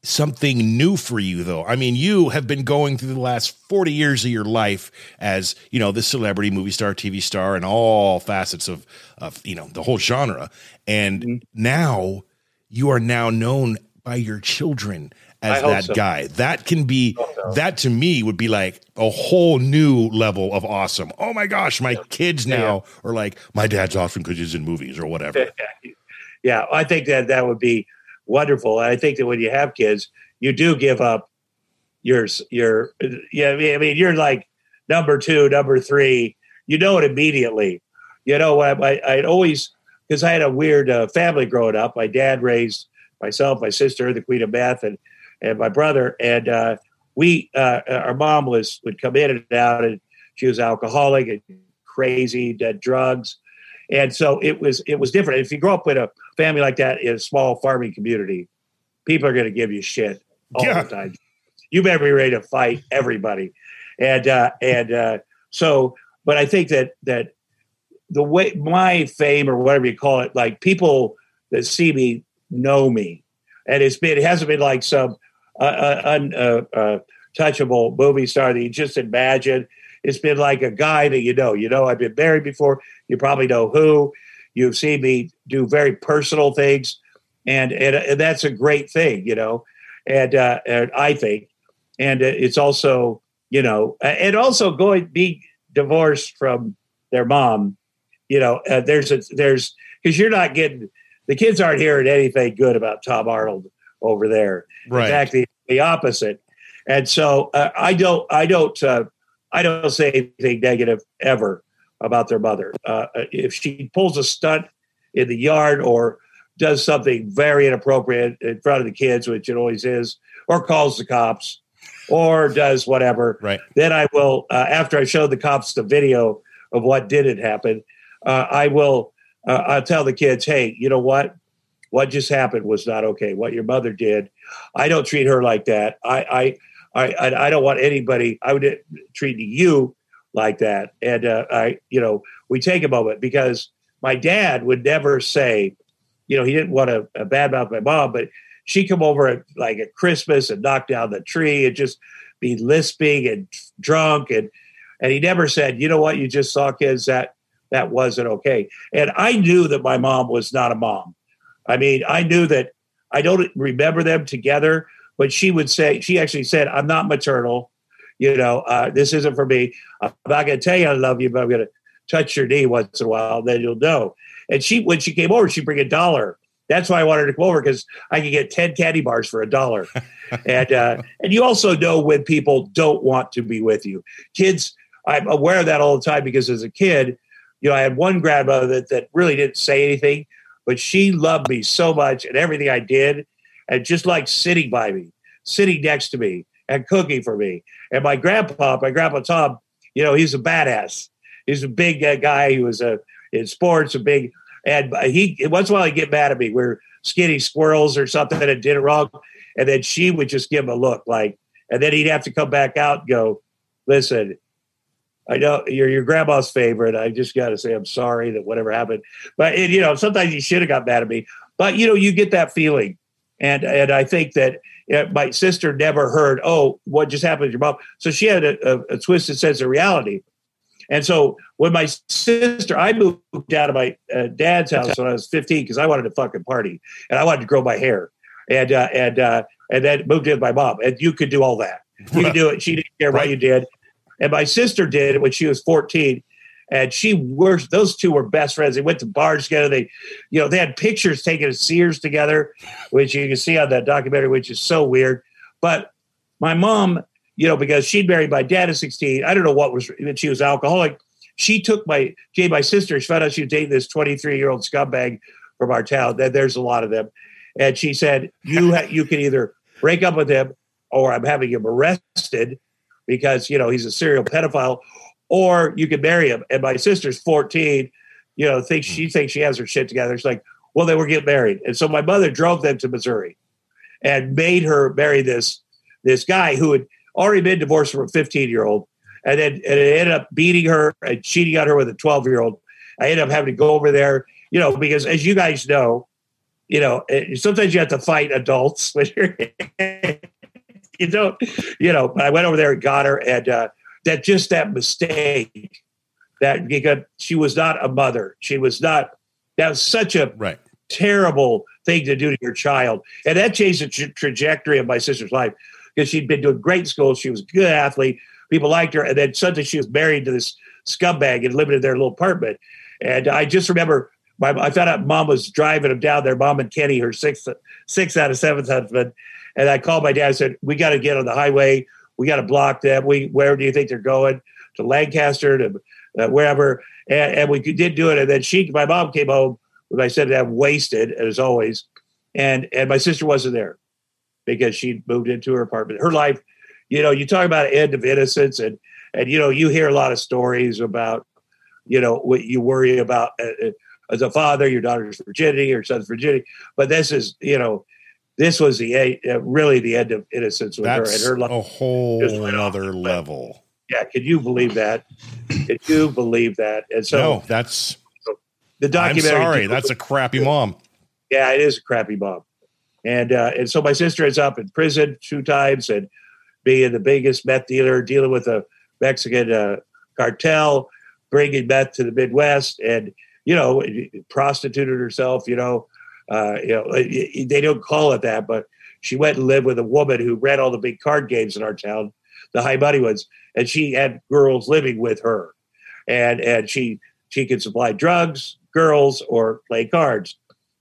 something new for you though? I mean, you have been going through the last 40 years of your life as, you know, this celebrity, movie star, TV star, and all facets of of, you know, the whole genre. And Mhm. now you are now known by your children as that so. guy. That can be so. that to me would be like a whole new level of awesome. Oh my gosh, my kids Yeah, now are like, my dad's awesome because he's in movies or whatever. yeah, I think that that would be wonderful. And I think that when you have kids, you do give up your your yeah. I mean, you're like number two, number three. You know it immediately. You know, I I I'd always because I had a weird uh, family growing up. My dad raised myself, my sister, the Queen of Meth, and and my brother, and uh, we uh, our mom was would come in and out, and she was alcoholic and crazy, did drugs, and so it was it was different. If you grow up with a family like that in a small farming community, people are going to give you shit all Yeah. the time. You better be ready to fight everybody, and uh, and uh, so. But I think that that the way my fame or whatever you call it, like people that see me know me, and it's been it hasn't been like some uh, uh, un, uh, uh, touchable movie star that you just imagine. It's been like a guy that you know. You know, I've been married before. You probably know who. You've seen me do very personal things, and and, and that's a great thing, you know. And, uh, and I think, and it's also, you know, and also going being divorced from their mom, you know, uh, there's a there's because you're not getting the kids aren't hearing anything good about Tom Arnold over there. Right. The, the opposite. And so uh, I don't, I don't, uh, I don't say anything negative ever about their mother. Uh, if she pulls a stunt in the yard or does something very inappropriate in front of the kids, which it always is, or calls the cops, or does whatever, Right. then I will. Uh, after I show the cops the video of what didn't happen, uh, I will. Uh, I'll tell the kids, "Hey, you know what? What just happened was not okay. What your mother did, I don't treat her like that. I, I, I, I- I don't want anybody. I would treat you like that. And uh, I, you know, we take a moment because my dad would never say, you know, he didn't want to uh, badmouth my mom, but she come over at like at Christmas and knock down the tree and just be lisping and drunk and and he never said, you know what, you just saw kids that that wasn't okay. And I knew that my mom was not a mom. I mean, I knew that I don't remember them together, but she would say, she actually said, I'm not maternal. You know, uh, this isn't for me. I'm not going to tell you I love you, but I'm going to touch your knee once in a while, then you'll know. And she, when she came over, she'd bring a dollar. That's why I wanted to come over because I could get 10 candy bars for a dollar. and, uh, and you also know when people don't want to be with you. Kids, I'm aware of that all the time because as a kid, you know, I had one grandmother that, that really didn't say anything, but she loved me so much and everything I did, and just like sitting by me, sitting next to me, and cooking for me. And my grandpa, my grandpa Tom, you know, he's a badass. He's a big uh, guy. He was a in sports, a big, and he once in a while he'd get mad at me. We're skinny squirrels or something and did it wrong, and then she would just give him a look like, and then he'd have to come back out and go, listen. I know you're your grandma's favorite. I just got to say I'm sorry that whatever happened. But it, you know, sometimes he should have got mad at me. But you know, you get that feeling, and and I think that uh, my sister never heard, oh, what just happened to your mom? So she had a, a, a twisted sense of reality. And so when my sister, I moved out of my uh, dad's house when I was 15 because I wanted to fucking party and I wanted to grow my hair, and uh, and uh, and then moved in with my mom. And you could do all that. You could do it. She didn't care what you did. And my sister did it when she was 14 and she were those two were best friends. They went to bars together. They, you know, they had pictures taken at Sears together, which you can see on that documentary, which is so weird. But my mom, you know, because she'd married my dad at 16, I don't know what was that she was alcoholic. She took my gave my sister, she found out she was dating this 23 year old scumbag from our town. There's a lot of them. And she said, You ha- you can either break up with him or I'm having him arrested because you know he's a serial pedophile, or you could marry him. And my sister's 14, you know, thinks she thinks she has her shit together. She's like, well, they were getting married. And so my mother drove them to Missouri and made her marry this this guy who had already been divorced from a 15 year old and then and it ended up beating her and cheating on her with a 12 year old. I ended up having to go over there, you know, because as you guys know, you know, eh, sometimes you have to fight adults when you're, you don't, you know, but I went over there and got her and, uh, that just that mistake that because she was not a mother she was not that was such a right. terrible thing to do to your child. And that changed the tra- trajectory of my sister's life because she'd been doing great in school she was a good athlete people liked her and then suddenly she was married to this scumbag and living in their little apartment. And i just remember my, i found out mom was driving him down there mom and kenny her sixth six out of seventh husband. And i called my dad and said we got to get on the highway we got to block them. We where do you think they're going? To Lancaster, to uh, wherever, and, and, we did do it. And then she, my mom came home with my said I'm wasted as always, and and my sister wasn't there because she moved into her apartment. Her life, you know, you talk about end of innocence, and and you know you hear a lot of stories about, you know, what you worry about. Uh, uh as a father, your daughter's virginity, your son's virginity, but this is, you know, this was the uh, really the end of innocence with That's her and her life a whole other level. Yeah, could you believe that? could you believe that? And so no, that's the documentary. I'm sorry, that's a crappy mom. Yeah, it is a crappy mom. And uh, and so my sister is up in prison two times and being the biggest meth dealer, dealing with a Mexican uh, cartel, bringing meth to the Midwest, and you know, prostituted herself. You know, uh, you know, they don't call it that, but she went and lived with a woman who ran all the big card games in our town, the high money ones, and she had girls living with her, and and she she could supply drugs, girls, or play cards,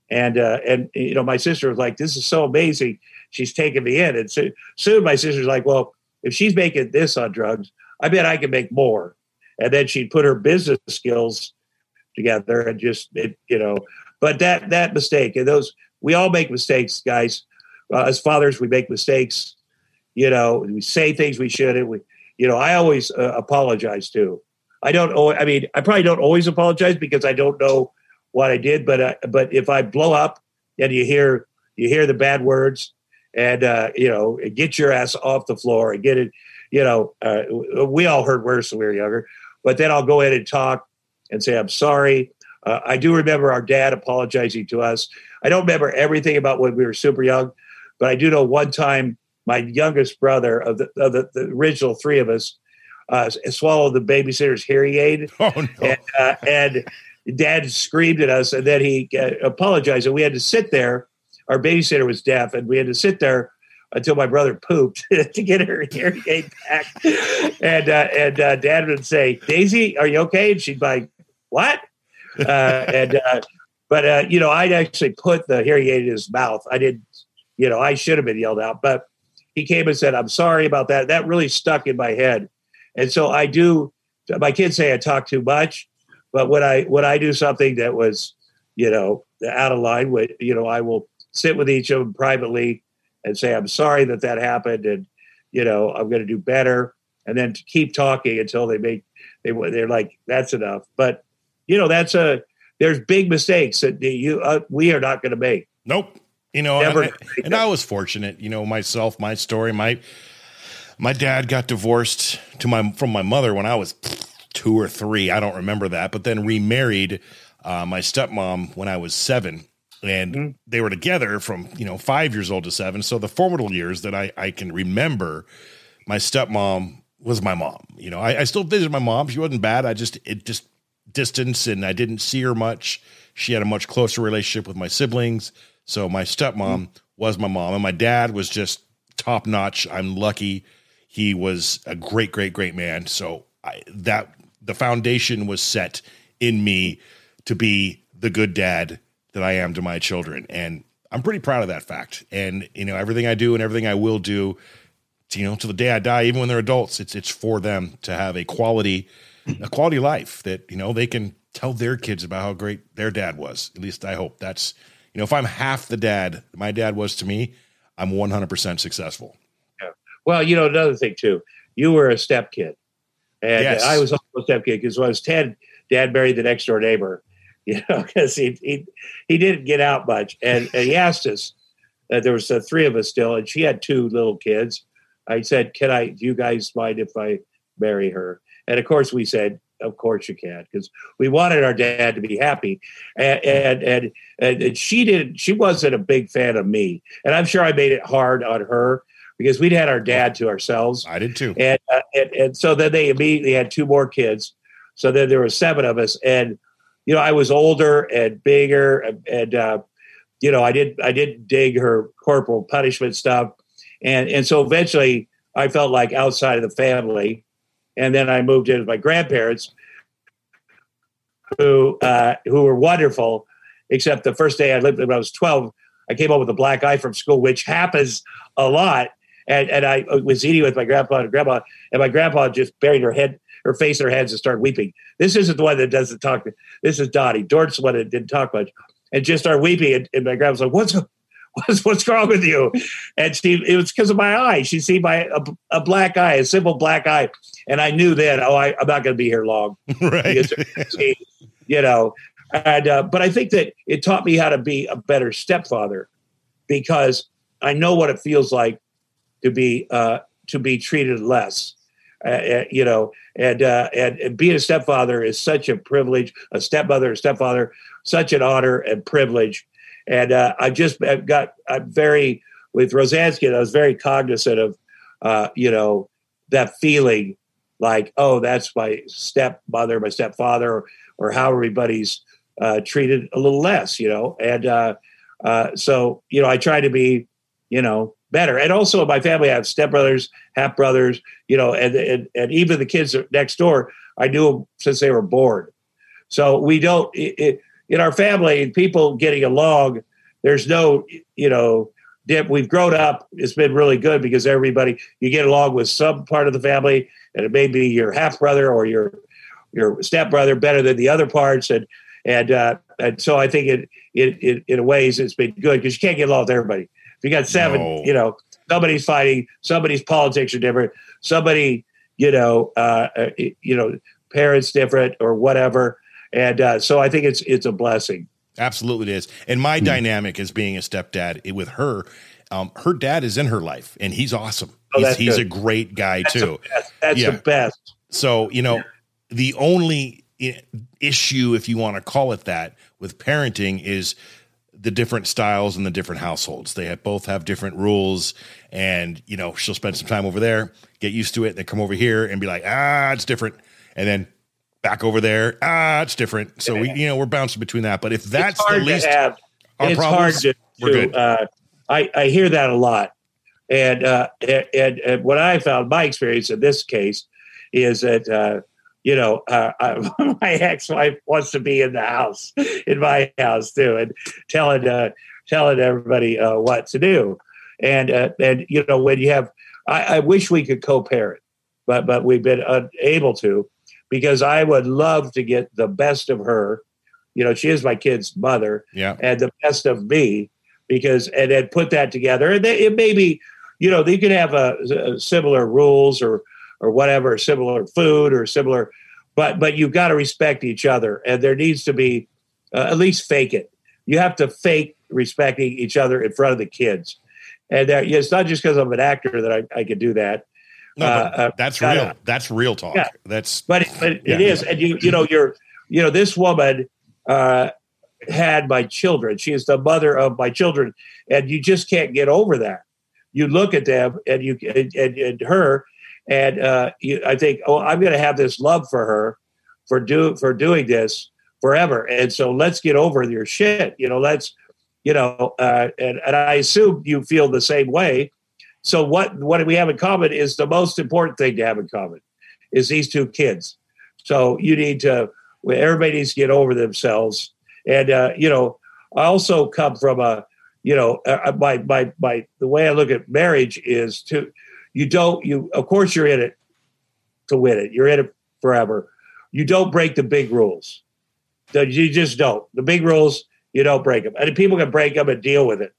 and uh, and you know my sister was like, this is so amazing. She's taking me in, and so, soon my sister's like, well, if she's making this on drugs, I bet I can make more. And then she'd put her business skills together and just it, you know but that that mistake and those we all make mistakes, guys. Uh, as fathers, we make mistakes. You know, we say things we shouldn't. We, you know, I always uh, apologize too. I don't. I mean, I probably don't always apologize because I don't know what I did. But but if I blow up and you hear you hear the bad words and uh, you know get your ass off the floor and get it. You know, uh, we all heard worse when we were younger. But then I'll go in and talk and say I'm sorry. Uh, I do remember our dad apologizing to us. I don't remember everything about when we were super young, but I do know one time my youngest brother of the, of the, the original three of us uh, swallowed the babysitter's hearing aid. Oh, no. and, uh, and dad screamed at us and then he uh, apologized. And we had to sit there. Our babysitter was deaf, and we had to sit there until my brother pooped to get her hearing aid back. and uh, and uh, dad would say, Daisy, are you okay? And she'd be like, What? Uh, and uh, but uh, you know, I'd actually put the hearing aid in his mouth. I didn't, you know, I should have been yelled out, but he came and said, "I'm sorry about that." That really stuck in my head, and so I do. My kids say I talk too much, but when I when I do something that was, you know, out of line with, you know, I will sit with each of them privately and say, I'm sorry that that happened, and you know, I'm going to do better, and then keep talking until they make they they're like, that's enough. But you know, that's a there's big mistakes that you uh, we are not going to make. Nope. You know, Never and, I, and I was fortunate. You know, myself, my story, my my dad got divorced to my from my mother when I was two or three. I don't remember that, but then remarried uh, my stepmom when I was seven, and Mhm. they were together from you know five years old to seven. So the formidable years that I I can remember, my stepmom was my mom. You know, I, I still visited my mom. She wasn't bad. I just it just distance and I didn't see her much. She had a much closer relationship with my siblings. So my stepmom was my mom, and my dad was just top notch. I'm lucky. He was a great, great, great man. So I, that the foundation was set in me to be the good dad that I am to my children, and I'm pretty proud of that fact. And you know, everything I do and everything I will do, you know, to the day I die, even when they're adults, it's it's for them to have a quality, a quality life that you know they can tell their kids about how great their dad was. At least I hope that's you know, if I'm half the dad my dad was to me, I'm 100% successful. Well, you know, another thing too, you were a step kid. And Yes. I was also a step kid because when I was 10, dad married the next door neighbor, you know, because he, he, he didn't get out much. And, and he asked us, uh, there was uh, three of us still, and she had two little kids. I said, can I, do you guys mind if I marry her? And of course we said, of course you can, because we wanted our dad to be happy. And, and, and, and, she didn't, she wasn't a big fan of me. And I'm sure I made it hard on her because we'd had our dad to ourselves I did too. and, uh, and and so then they immediately had two more kids. So then there were seven of us, and you know I was older and bigger, and, and uh, you know I did I did dig her corporal punishment stuff, and and so eventually I felt like outside of the family, and then I moved in with my grandparents, who uh, who were wonderful, except the first day I lived when I was twelve, I came home with a black eye from school, which happens a lot and and I was eating with my grandpa and grandma, and my grandpa just buried her head, her face in her hands, and started weeping. This isn't the one that doesn't talk. This is Dottie. Dort's one that didn't talk much, and just started weeping. And, and my grandma's like, "What's what's what's wrong with you?" And she, it was because of my eye. She see my a, a black eye, a simple black eye, and I knew then, oh, I, I'm not going to be here long right. you know and uh, but i think that it taught me how to be a better stepfather because i know what it feels like to be uh, to be treated less uh, uh, you know and, uh, and and being a stepfather is such a privilege a stepmother a stepfather such an honor and privilege and uh, i just I've got i'm very with roseanne's kid i was very cognizant of uh, you know that feeling like oh that's my stepmother my stepfather or, or how everybody's uh, treated a little less you know? And uh, uh, so you know i try to be you know better. And also in my family i have stepbrothers half brothers you know and, and and even the kids next door i knew them since they were born. So we don't it, it, in our family people getting along there's no you know dip we've grown up it's been really good because everybody you get along with some part of the family and it may be your half brother or your your stepbrother better than the other parts and and uh, and so I think it it, it in a ways it's been good because you can't get along with everybody. If you got seven, No. you know, somebody's fighting, somebody's politics are different, somebody, you know, uh, uh, you know, parents different or whatever, and uh, so I think it's it's a blessing. Absolutely, it is. And my dynamic as being a stepdad it- with her, um, her dad is in her life, and he's awesome. Oh, he's he's a great guy That's too. the. That's Yeah. the best. So, you know, the only issue, if you want to call it that, with parenting is the different styles and the different households. They have, both have different rules, and you know, she'll spend some time over there, get used to it, and then come over here and be like, ah, it's different, and then back over there, ah, it's different. So we, you know, we're bouncing between that. But if that's the least have. our it's problems, hard to. we're to, good. Uh, I I hear that a lot, and uh, and, and, and what I found my experience in this case is that uh, you know uh, I, my ex-wife wants to be in the house in my house too, and telling uh, telling everybody uh, what to do, and uh, and you know when you have I, I wish we could co-parent, but but we've been unable to because I would love to get the best of her. You know, she is my kid's mother, Yeah. and the best of me because and then put that together and they, it may be you know they could have a, a similar rules or or whatever similar food or similar but but you've got to respect each other and there needs to be uh, at least fake it you have to fake respecting each other in front of the kids and uh, it's not just because i'm an actor that i, I can do that No, Uh, uh, that's gotta- real. That's real talk. Yeah. That's but, but it Yeah. is and you you know you're you know this woman uh had my children she is the mother of my children and you just can't get over that you look at them and you and, and, and her and uh you, i think oh i'm going to have this love for her for do for doing this forever and so let's get over your shit you know let's you know uh and, and i assume you feel the same way so what what we have in common is the most important thing to have in common is these two kids. So you need to everybody needs to get over themselves. And uh, you know i also come from a you know my my my the way i look at marriage is to you don't you of course you're in it to win it. You're in it forever. You don't break the big rules. You just don't. The big rules you don't break them and people can break them and deal with it.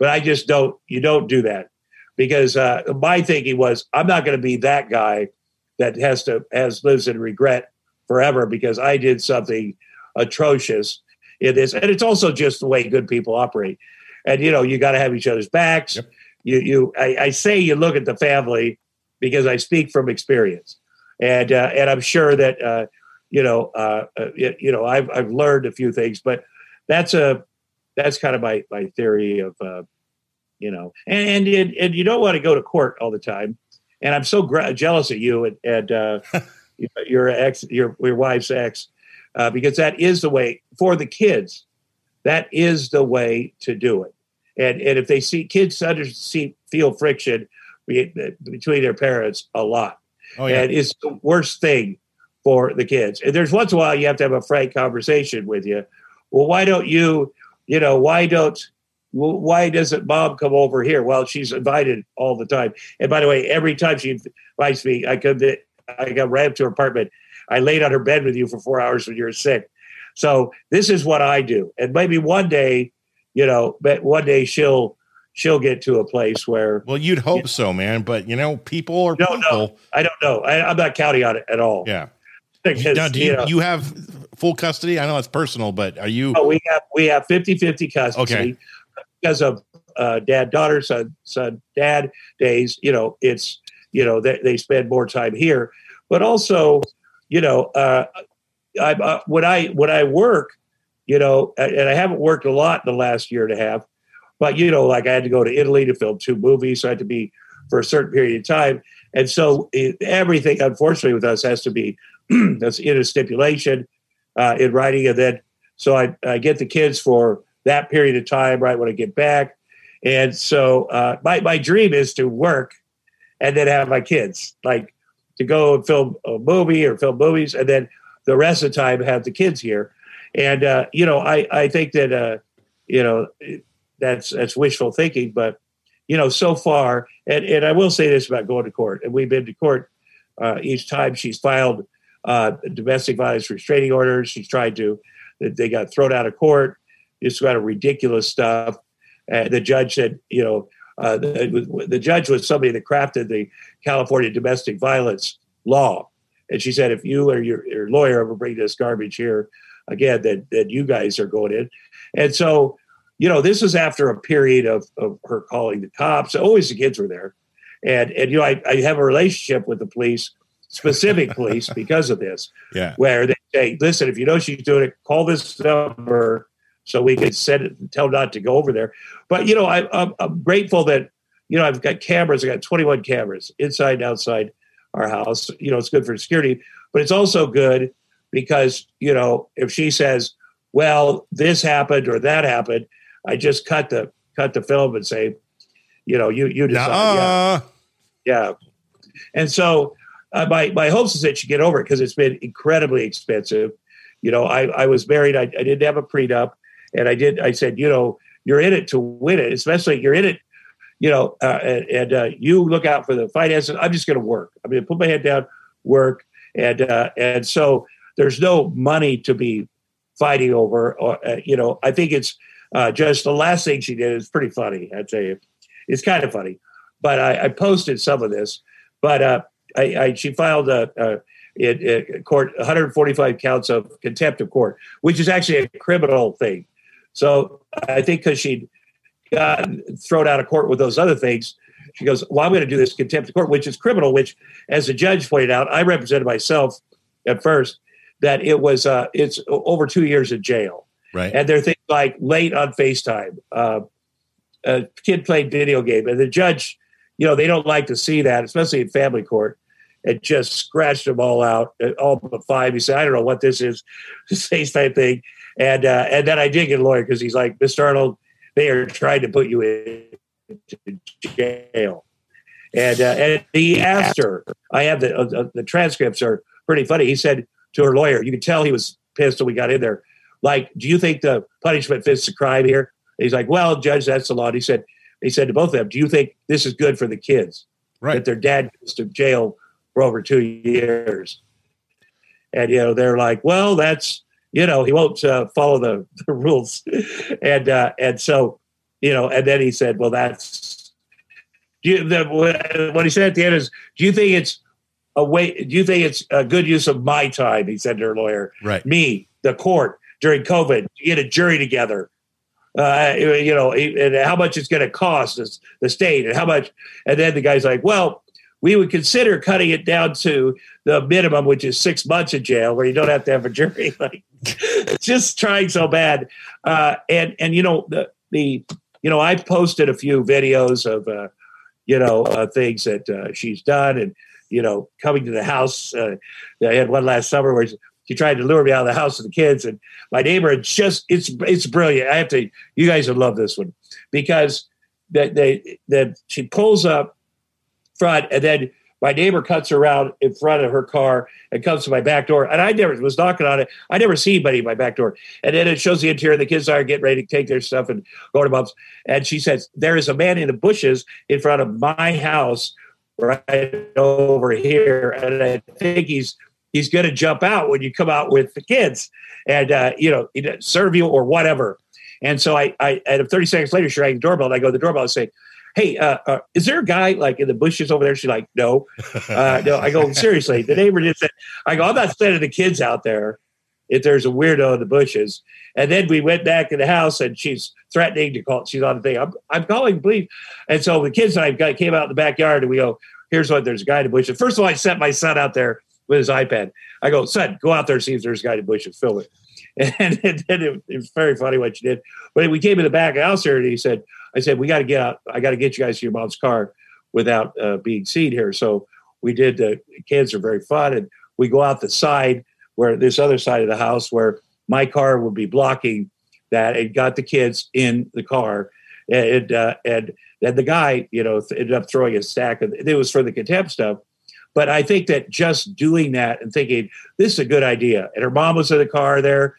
But i just don't you don't do that because uh, my thinking was i'm not going to be that guy that has to has lives in regret forever because i did something atrocious in this. And it's also just the way good people operate. And you know you got to have each other's backs. Yep. you you I, I say you look at the family because i speak from experience. And uh, and i'm sure that uh, you know uh, uh, you, you know I've, I've learned a few things but that's a that's kind of my my theory of uh, you know and, and and you don't want to go to court all the time and i'm so gra- jealous of you and, and uh, your ex your your wife's ex uh, because that is the way for the kids that is the way to do it and and if they see kids under see feel friction between their parents a lot oh yeah. and it's the worst thing for the kids. And there's once in a while you have to have a frank conversation with you. Well, why don't you, you know, why don't, well, why doesn't mom come over here? Well, she's invited all the time. And by the way, every time she invites me, I come, to, I got right up to her apartment. I laid on her bed with you for four hours when you were sick. So this is what I do. And maybe one day, you know, but one day she'll she'll get to a place where Well, you'd hope so, man. But you know, people are No, no. I don't know. I, I'm not counting on it at all. Yeah. Because, Now, do you, know, you have full custody? I know it's personal, but are you? Oh, we have we have 50-50 custody Okay. Because of uh, dad daughter son son dad days. You know, it's you know they, they spend more time here, but also you know uh, I uh, when I when I work, you know, and I haven't worked a lot in the last year and a half, but you know, like I had to go to Italy to film two movies, so I had to be for a certain period of time, and so it, everything, unfortunately, with us has to be that's in a stipulation uh, in writing, and then so I, I get the kids for that period of time right when I get back, and so uh, my my dream is to work and then have my kids like to go and film a movie or film movies, and then the rest of the time have the kids here, and uh, you know I I think that uh, you know that's that's wishful thinking, but you know so far, and and I will say this about going to court, and we've been to court uh, each time she's filed uh, domestic violence restraining orders. She's tried to, they got thrown out of court. It's got a ridiculous stuff. Uh, the judge said, you know, uh, the, the judge was somebody that crafted the California domestic violence law. And she said, if you or your, your lawyer ever bring this garbage here again, that, then you guys are going in. And so, you know, this is after a period of, of her calling the cops. Always the kids were there. And, and you know, I, I have a relationship with the police specific police because of this, Yeah. where they say, listen, if you know she's doing it, call this number so we can send it and tell not to go over there. But, you know, I, I'm, I'm grateful that, you know, I've got cameras. I got 21 cameras inside and outside our house. You know, it's good for security, but it's also good because, you know, if she says, well, this happened or that happened, I just cut the cut the film and say, you know, you you decide. Yeah, Nuh-uh. yeah. And so uh, my my hopes is that you get over it because it's been incredibly expensive. You know, I I was married. I, I didn't have a prenup, and I did. I said, you know, you're in it to win it. Especially you're in it. You know, uh, and, and uh, you look out for the finances. I'm just going to work. Going to put my head down, work, and uh, and so there's no money to be fighting over. Or, uh, you know, I think it's uh, just the last thing she did is pretty funny. I tell you, it's kind of funny. But I, I posted some of this. But uh, I, I, she filed a, a court 145 counts of contempt of court, which is actually a criminal thing. So I think because she'd gotten thrown out of court with those other things, she goes, "Well, I'm going to do this contempt of court, which is criminal." Which, as the judge pointed out, I represented myself at first that it was uh, it's over two years in jail, Right. and there are things like late on FaceTime. Uh, a kid played video game, and the judge, you know, they don't like to see that, especially in family court. And just scratched them all out, uh, all but five. He said, "I don't know what this is, this FaceTime thing." And uh, and then I did get a lawyer because he's like, "Mr. Arnold, they are trying to put you into jail." And uh, and he asked her. I have the uh, the transcripts are pretty funny. He said to her lawyer, you could tell he was pissed when we got in there. Like, do you think the punishment fits the crime here? And he's like, well, judge, that's the law. And he said, he said to both of them, do you think this is good for the kids Right. that their dad goes to jail for over two years? And you know, they're like, well, that's you know, he won't uh, follow the, the rules, and uh, and so you know, and then he said, well, that's do you, the, what- he said at the end is, do you think it's a way? Do you think it's a good use of my time? He said to her lawyer, Right. me, the court during COVID, get a jury together. Uh, you know, and how much it's going to cost us, the state, and how much. And then the guy's like, "Well, we would consider cutting it down to the minimum, which is six months in jail, where you don't have to have a jury." Like, just trying so bad. Uh, and and you know the the you know I posted a few videos of uh, you know uh, things that uh, she's done, and you know coming to the house. Uh, I had one last summer where she tried to lure me out of the house with the kids, and my neighbor just it's it's brilliant. I have to you guys would love this one because that they that she pulls up front and then my neighbor cuts around in front of her car and comes to my back door and I never was knocking on it. I never see anybody in my back door. And then it shows the interior. The kids are getting ready to take their stuff and go to mom's. And she says, There is a man in the bushes in front of my house right over here. And I think he's he's going to jump out when you come out with the kids and, uh, you know, serve you or whatever. And so I, I, and 30 seconds later, she rang the doorbell and I go to the doorbell and say, Hey, uh, uh, is there a guy like in the bushes over there? She's like, no, uh, no. I go, seriously. The neighbor just said, I go, I'm not sending the kids out there if there's a weirdo in the bushes. And then we went back in the house and she's threatening to call. She's on the thing. I'm, I'm calling police. And so the kids and I got, came out in the backyard and we go, here's what there's a guy in the bushes. First of all, I sent my son out there with his iPad. I go, son, go out there and see if there's a guy in the bushes. Film it. And, and then it, it was very funny what you did. But we came in the back house here and he said, I said, we got to get out. I got to get you guys to your mom's car without uh, being seen here. So we did. The kids are very fun, and we go out the side where this other side of the house where my car would be blocking that, and got the kids in the car, and uh, and the guy, you know, ended up throwing a stack of. It was for the contempt stuff. But I think that just doing that and thinking this is a good idea, and her mom was in the car there.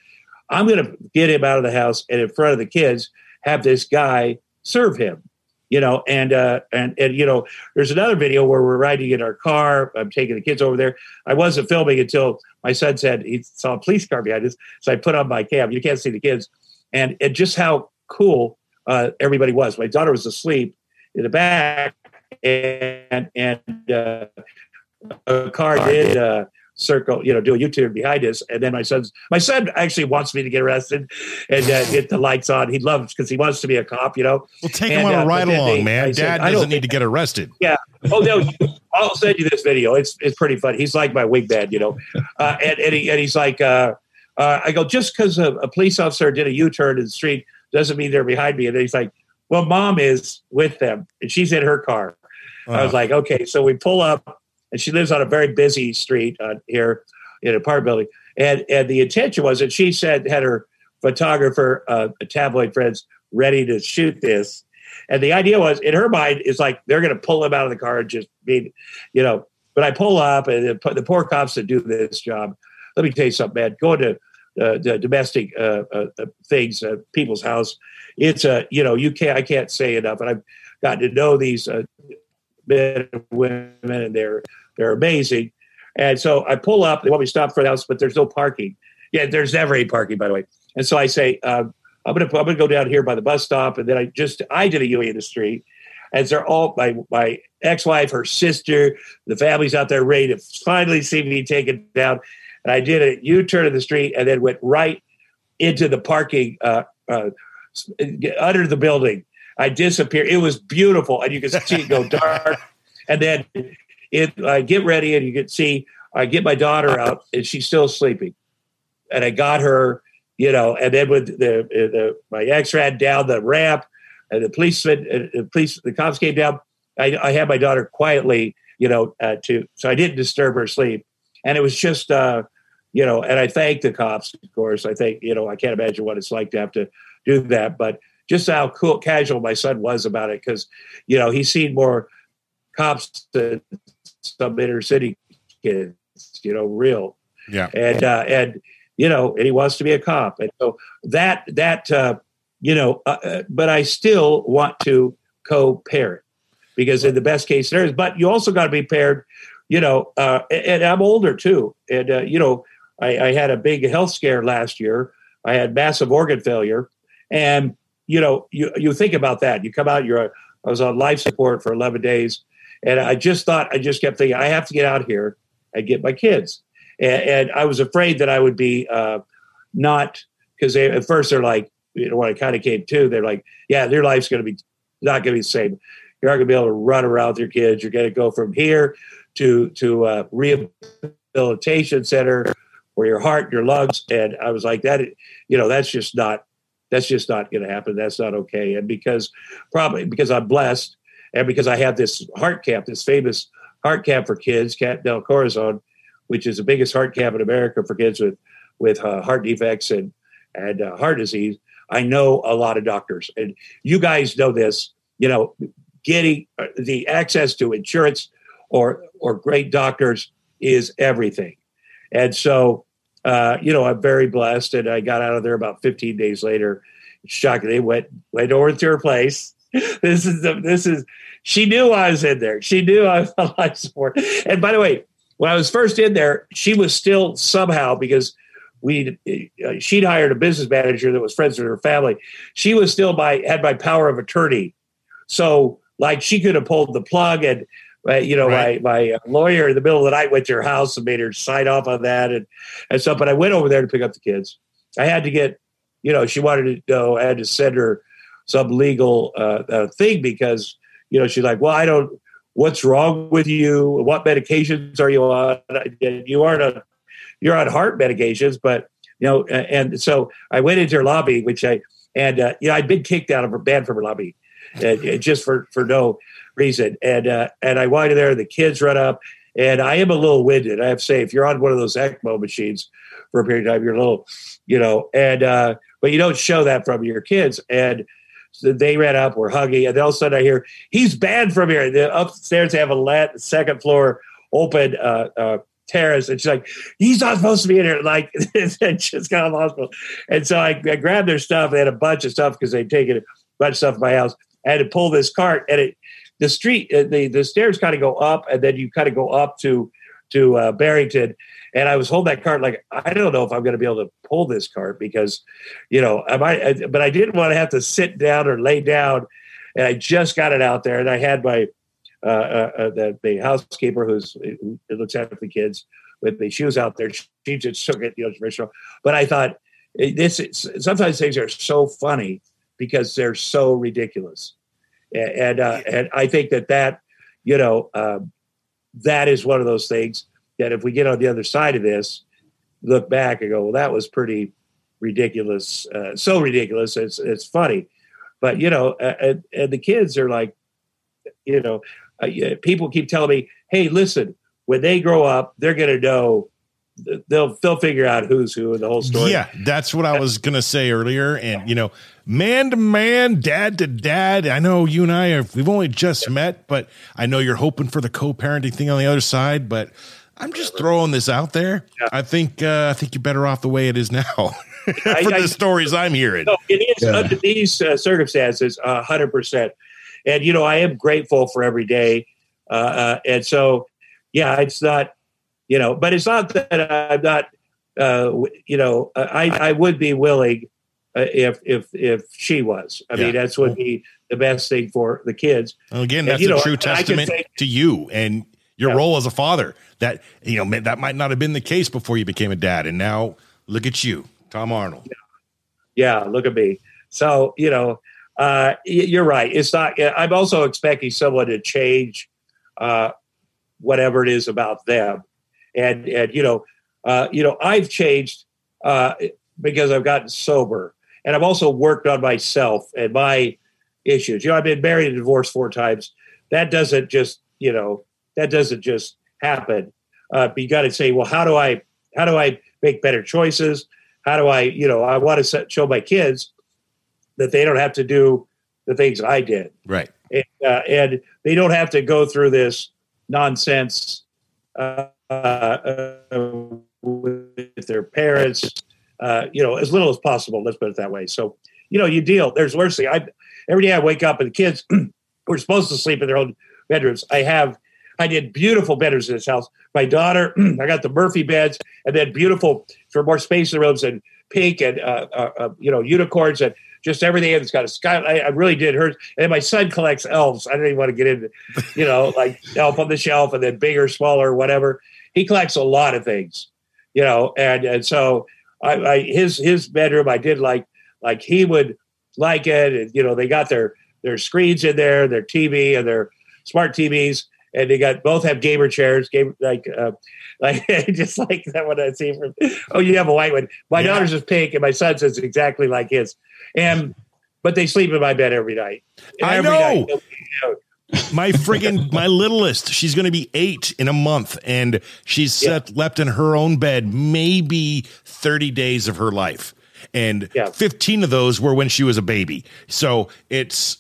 I'm going to get him out of the house and in front of the kids have this guy serve him you know and uh and and you know there's another video where we're riding in our car i'm taking the kids over there. I wasn't filming until my son said he saw a police car behind us so i put on my cam you can't see the kids. And and just how cool uh everybody was. My daughter was asleep in the back and and uh a car did. uh circle, you know, do a U-turn behind us. And then my son's my son actually wants me to get arrested and uh, get the lights on. He loves because he wants to be a cop, you know. Well, take And, him on uh, a ride along, they- man. I Dad I don't doesn't need to get arrested. Yeah. Oh no, I'll send you this video. It's it's pretty funny. He's like my wig wingman, you know. Uh, and and, he, and he's like, uh, uh, I go just because a, a police officer did a U-turn in the street doesn't mean they're behind me. And then he's like, well, mom is with them and she's in her car. I Uh, was like, okay. So we pull up, and she lives on a very busy street uh, here in an apartment building. And and the intention was that she said had her photographer, uh, tabloid friends, ready to shoot this. And the idea was, in her mind, is like they're going to pull him out of the car and just be, you know. But I pull up, and the, poor cops that do this job. Let me tell you something, man. Going to uh, the domestic uh, uh, uh, things, uh, people's house, it's a you know you can't I can't say enough, and I've gotten to know these uh, men and women, and they're they're amazing. And so I pull up. They want me to stop for the house, but there's no parking. Yeah, there's never any parking, by the way. And so I say, uh, I'm gonna I'm gonna go down here by the bus stop, and then I just I did a U in the street, and they're all my my ex-wife, her sister, the family's out there ready to finally see me taken down, and I did a U-turn in the street, and then went right into the parking uh, uh, under the building. I disappeared. It was beautiful, and you could see it go dark, and then it I get ready, and you can see I get my daughter out, and she's still sleeping, and I got her you know, and then with the, the my ex ran down the ramp, and the policeman, uh, the police, the cops came down. I, I had my daughter quietly, you know, uh, to so I didn't disturb her sleep, and it was just, uh, you know, and I thank the cops, of course. I think, you know, I can't imagine what it's like to have to do that, but just how cool, casual my son was about it, because, you know, he's seen more cops than some inner city kids, you know, real. Yeah. And uh, and you know, and he wants to be a cop. And so that that uh, you know, uh, uh but I still want to co-parent because in the best case scenarios. But you also got to be paired. You know, uh, and I'm older too, and uh, you know, I, I had a big health scare last year. I had massive organ failure, and you know, you you think about that. You come out. You're I was on life support for 11 days, and I just thought I just kept thinking I have to get out here and get my kids and, and I was afraid that I would be uh, not because at first they're like, you know, when I kind of came to, they're like, yeah, your life's going to be not going to be the same. You're not going to be able to run around with your kids. You're going to go from here to to a rehabilitation center for your heart, your lungs, and I was like that. You know, that's just not that's just not going to happen. That's not okay. And because probably because I'm blessed, and because I have this heart camp, this famous heart camp for kids, Camp Del Corazon, which is the biggest heart camp in America for kids with with uh, heart defects and and uh, heart disease. I know a lot of doctors, and you guys know this. You know, getting uh, the access to insurance or or great doctors is everything. And so, uh, you know, I'm very blessed, and I got out of there about 15 days later. Shocking, they went went over to her place. This is the, this is. She knew I was in there. She knew I was on life support. And by the way, when I was first in there, she was still somehow because we uh, she'd hired a business manager that was friends with her family. She was still by had my power of attorney, so like she could have pulled the plug and. Uh, you know, right. my my lawyer in the middle of the night went to her house and made her sign off on that and and stuff. But I went over there to pick up the kids. I had to get, you know, she wanted to go. I had to send her some legal uh, uh, thing because you know she's like, well, I don't what's wrong with you? What medications are you on? You aren't on, you're on heart medications, but you know, and so I went into her lobby, which I, and, uh, you know, I'd been kicked out of her banned from her lobby uh, just for, for no reason. And, uh, and I walked in there, the kids run up, and I am a little winded. I have to say, if you're on one of those ECMO machines for a period of time, you're a little, you know, and, uh, but you don't show that from your kids. And, they ran up, we're hugging, and all of a sudden I hear he's banned from here. The upstairs they have a second floor open uh, uh, terrace, and she's like, "He's not supposed to be in here." Like, just got out of the hospital, and so I, I grabbed their stuff. They had a bunch of stuff because they'd taken a bunch of stuff from my house. I had to pull this cart, and it the street, uh, the the stairs kind of go up, and then you kind of go up to to uh, Barrington, and I was holding that cart like I don't know if I'm going to be able to pull this cart because, you know, I might. But I didn't want to have to sit down or lay down, and I just got it out there, and I had my uh, uh, uh the, the housekeeper who's who looks after the kids with the shoes out there. She just took it, you know, very But I thought this. Is, Sometimes things are so funny because they're so ridiculous, and and, uh, and I think that that you know um, that is one of those things that if we get on the other side of this, look back and go, well, that was pretty ridiculous, uh, so ridiculous. It's it's funny, but you know, and, and the kids are like, you know, uh, people keep telling me, hey, listen, when they grow up, they're to know. They'll they'll figure out who's who in the whole story. Yeah, that's what I was gonna say earlier. And you know, man to man, dad to dad. I know you and I are we've only just met, but I know you're hoping for the co-parenting thing on the other side. But I'm just throwing this out there. Yeah. I think uh, I think you're better off the way it is now. for I, the stories I'm hearing, no, it is yeah. under these uh, circumstances, hundred percent. And you know, I am grateful for every day. Uh, uh, and so, yeah, it's not. you know, but it's not that I'm not, uh, you know, I, I would be willing uh, if, if, if she was, I Yeah. mean, that's would be the best thing for the kids. Well, again, that's you a know, true I can testament say- to you and your Yeah. role as a father. That you know that might not have been the case before you became a dad, and now look at you, Tom Arnold. Yeah, look at me. So you know, uh, you're right. It's not. I'm also expecting someone to change uh, whatever it is about them, and and you know, uh, you know, I've changed uh, because I've gotten sober, and I've also worked on myself and my issues. You know, I've been married and divorced four times. That doesn't just you know that doesn't just happen. Uh, but you got to say, well, how do I how do I make better choices? How do I you know I want to set, show my kids that they don't have to do the things I did Right. and, uh, and they don't have to go through this nonsense uh, uh, with their parents. Uh, you know, as little as possible. Let's put it that way. So, you know, you deal. There's worse mercy. I every day I wake up and the kids were supposed to sleep in their own bedrooms. I have. I did beautiful bedrooms in this house. My daughter, I got the Murphy beds, and then beautiful for more space in the rooms and pink and uh, uh, uh, you know unicorns and just everything. It's got a sky. I, I really did hers. And my son collects elves. I don't even want to get into, you know, like elf on the shelf and then bigger, smaller, whatever. He collects a lot of things, you know, and and so I, I his his bedroom I did like like he would like it. And, you know, they got their their screens in there, their TV and their smart TVs, and they got both have gamer chairs, game like uh, like just like that one I see from. Oh, you have a white one. My Yeah. daughter's is pink, and my son's is exactly like his. And but they sleep in my bed every night. I Every know. night. My friggin' my littlest, she's going to be eight in a month, and she's Yeah. slept left in her own bed maybe thirty days of her life, and Yeah. fifteen of those were when she was a baby. So it's.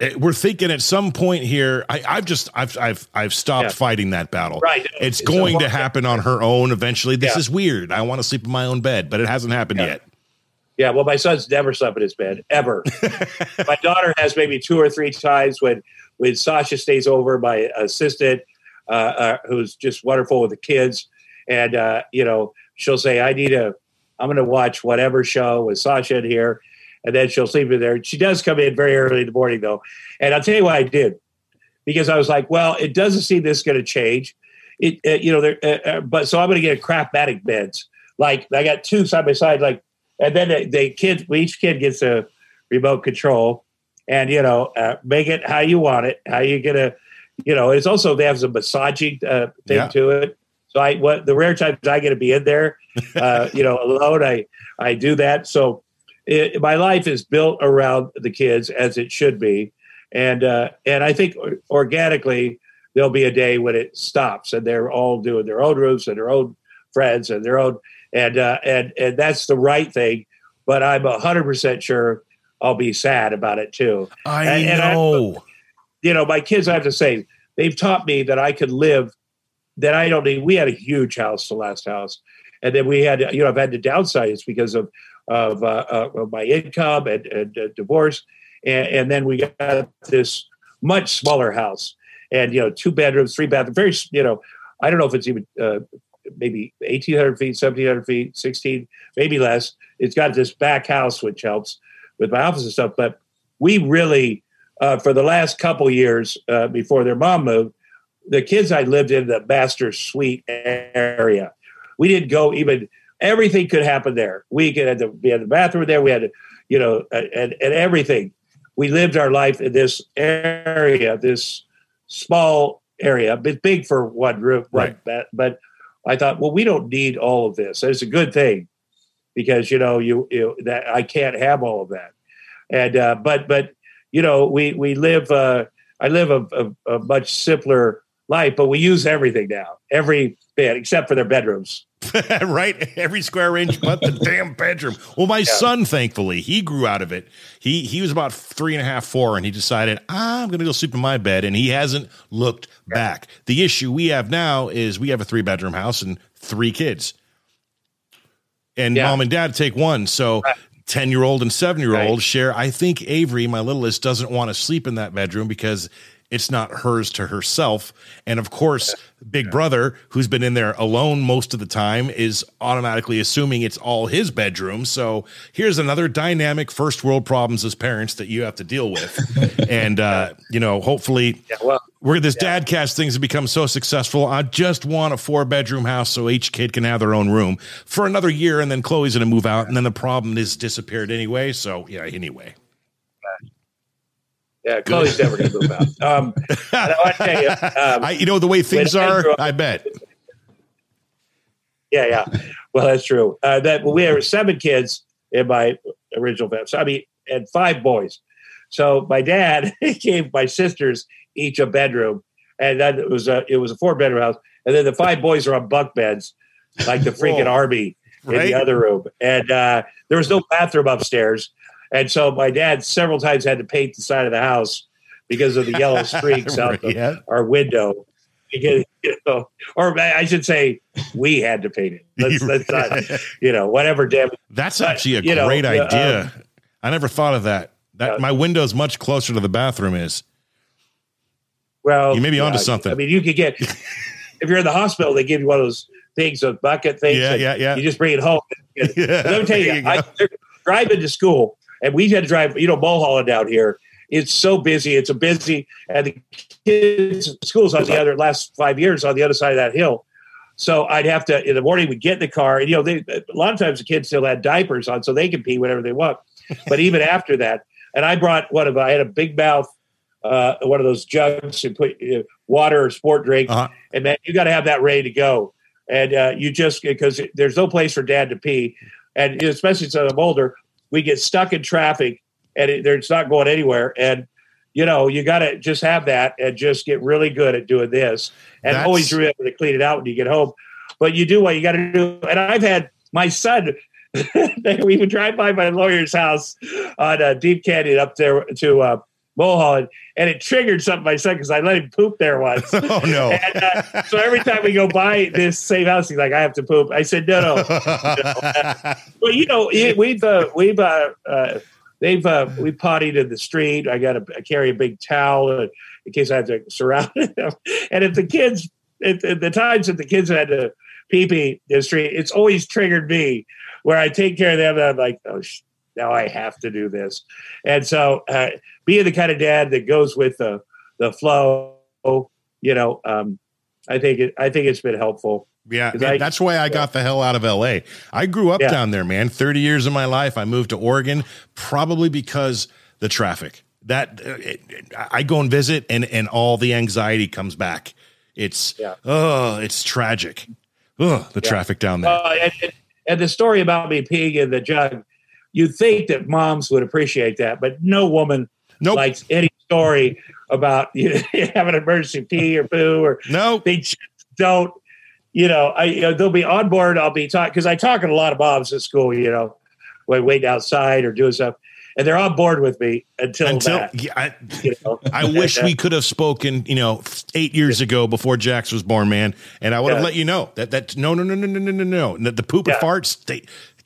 Eh, We're thinking at some point here. I, I've just I've I've I've stopped Yeah. fighting that battle. Right. It's It's going to happen on her own eventually. This Yeah. is weird. I want to sleep in my own bed, but it hasn't happened Yeah. yet. Yeah, well, my son's never slept in his bed ever. my daughter has maybe two or three times when when Sasha stays over, my assistant, uh, uh, who's just wonderful with the kids, and uh, you know she'll say, "I need a, I'm going to watch whatever show with Sasha in here," and then she'll sleep in there. She does come in very early in the morning though, and I'll tell you what I did because I was like, well, it doesn't seem this going to change. It, uh, you know, there, uh, uh, but so I'm going to get a craftmatic beds. Like I got two side by side, like and then they, they kid each kid gets a remote control and you know uh, make it how you want it how you gonna you know it's also they have some massaging uh, thing Yeah. to it so i what the rare times i get to be in there uh, you know alone i i do that so it, my life is built around the kids as it should be and uh, and i think organically there'll be a day when it stops and they're all doing their own rooms and their own friends and their own and uh, and and that's the right thing. But I'm hundred percent sure I'll be sad about it too. I And- and I- know. You know, my kids. I have to say, they've taught me that I could live. That I don't need. We had a huge house, the last house, and then we had. You know, I've had to downsize because of of, uh, uh, of my income and, and uh, divorce, and, and then we got this much smaller house, and you know, two bedrooms, three bathrooms, very. You know, I don't know if it's even. Uh, maybe 1800 feet 1700 feet 16 maybe less it's got this back house which helps with my office and stuff but we really uh, for the last couple years before their mom moved the kids i lived in the master suite area we didn't go even everything could happen there we could have we had the bathroom there we had to, you know and, and everything we lived our life in this area this small area but big for one room Right. but I thought, well, we don't need all of this. It's a good thing because you know you, you that I can't have all of that. And uh, but but you know we we live. Uh, I live a, a, a much simpler life, but we use everything now, every bit except for their bedrooms. right? Every square inch but the damn bedroom. Well, my son, thankfully, he grew out of it. He he was about three and a half, four, and he decided I'm going to go sleep in my bed, and he hasn't looked back. The issue we have now is we have a three bedroom house and three kids, and Yeah. mom and dad take one, so. Right. 10 year old and seven year old Right. share. I think Avery, my littlest, doesn't want to sleep in that bedroom because it's not hers to herself. And of course, Big Brother, who's been in there alone most of the time, is automatically assuming it's all his bedroom. So here's another dynamic first world problems as parents that you have to deal with. and, uh, you know, hopefully, Yeah, well, where this dad cast things have become so successful, I just want a four bedroom house so each kid can have their own room for another year. And then Chloe's going to move out. And then the problem is disappeared anyway. So, yeah, anyway. Yeah, Chloe's never going to move out. Um, I tell you, um, I, you know, the way things are, up- I bet. yeah, yeah. Well, that's true. Uh, that we have seven kids in my original family. So I mean, and five boys. So my dad gave my sisters each a bedroom, and then it was a it was a four bedroom house, and then the five boys are on bunk beds, like the freaking army in Right? the other room, and uh, there was no bathroom upstairs, and so my dad several times had to paint the side of the house because of the yellow streaks out the, Yeah. our window. Because, you know, or I should say, we had to paint it. Let's, let's not, you know, whatever damage. That's actually a know, great uh, idea. I never thought of that. That Uh, my window's much closer to the bathroom is. Well, You may be onto yeah, something. I mean, you could get if you're in the hospital, they give you one of those things, those bucket things. Yeah, yeah, yeah. You just bring it home. Yeah, Let me tell you, you I driving to school, and we had to drive. You know, Mulholland down here. It's so busy. It's a busy, and the kids' schools on the other last five years on the other side of that hill. So I'd have to in the morning. We'd get in the car, and you know, they, a lot of times the kids still had diapers on, so they can pee whenever they want. But even after that, and I brought one of I had a big mouth, uh, one of those jugs to put uh, water or sport drink, Uh-huh. and man, you got to have that ready to go. And uh, you just because there's no place for dad to pee, and especially since I'm older, we get stuck in traffic, and it, it's not going anywhere. And you know, you got to just have that and just get really good at doing this, and That's- always remember to clean it out when you get home. But you do what you got to do. And I've had my son. we would drive by my lawyer's house on uh, Deep Canyon up there to uh, Mulholland, and it triggered something my son because I let him poop there once. Oh no. And, uh, so every time we go by this same house, he's like, "I have to poop." I said, "No, no." Well, you know, it- we've uh, we've uh, uh, they've uh, we pottied in the street. I got to carry a big towel uh, in case I have to surround them. And if the kids, at at the times that the kids had to pee pee in the street, it's always triggered me where I take care of them. And I'm like, oh, sh- now I have to do this. And so, uh, being the kind of dad that goes with the the flow, you know, um, I think it, I think it's been helpful. Yeah, man, I- that's why I got the hell out of LA. I grew up Yeah. down there, man. 30 years of my life. I moved to Oregon probably because the traffic. That uh, it, it- I go and visit and and all the anxiety comes back. It's Yeah. oh, it's tragic. Oh, the Yeah. traffic down there. Uh, and, and, and the story about me peeing in the jug, You'd think that moms would appreciate that, but no woman nope. likes any story about you know, having an emergency pee or poo or no. Nope. They just don't. You know, I you know, they'll be on board. I'll be talking because I talk to a lot of moms at school. You know, when waiting outside or doing stuff and they're on board with me until, until that, yeah, I, you know? I wish we could have spoken, you know, eight years ago before Jax was born, man. And I would yeah. have let you know that that no, no, no, no, no, no, no, no. The poop yeah. and farts, they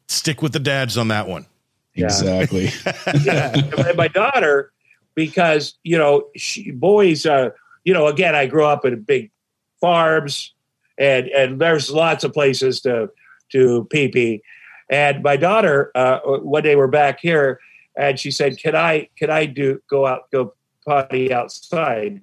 stick with the dads on that one. Yeah. Exactly. yeah. And my daughter, because you know, she, boys, uh, you know, again, I grew up in big farms, and and there's lots of places to to pee pee. And my daughter, uh, one day we're back here, and she said, "Can I can I do go out go potty outside?"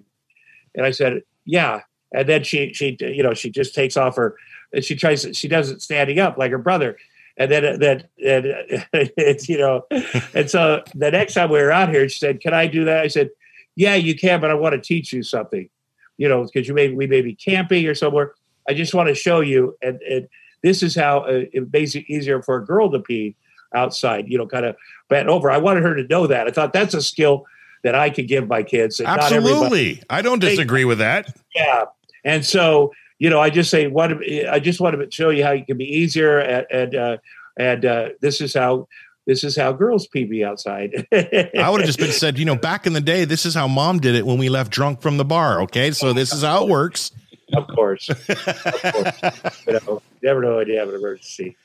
And I said, "Yeah." And then she she you know she just takes off her and she tries she does it standing up like her brother. And then then and it's you know and so the next time we were out here, she said, "Can I do that?" I said, "Yeah, you can, but I want to teach you something. You know, because you may we may be camping or somewhere. I just want to show you, and, and this is how uh, it makes it easier for a girl to pee outside. You know, kind of bent over. I wanted her to know that. I thought that's a skill that I could give my kids. Absolutely, I don't disagree with that. yeah. And so, you know, I just say what I just want to show you how you can be easier and and uh, and uh, this is how this is how girls pee pee outside. I would have just been said, you know, back in the day, this is how mom did it when we left drunk from the bar. Okay, so this is how it works. of course, of course. You know, never know when you have an emergency.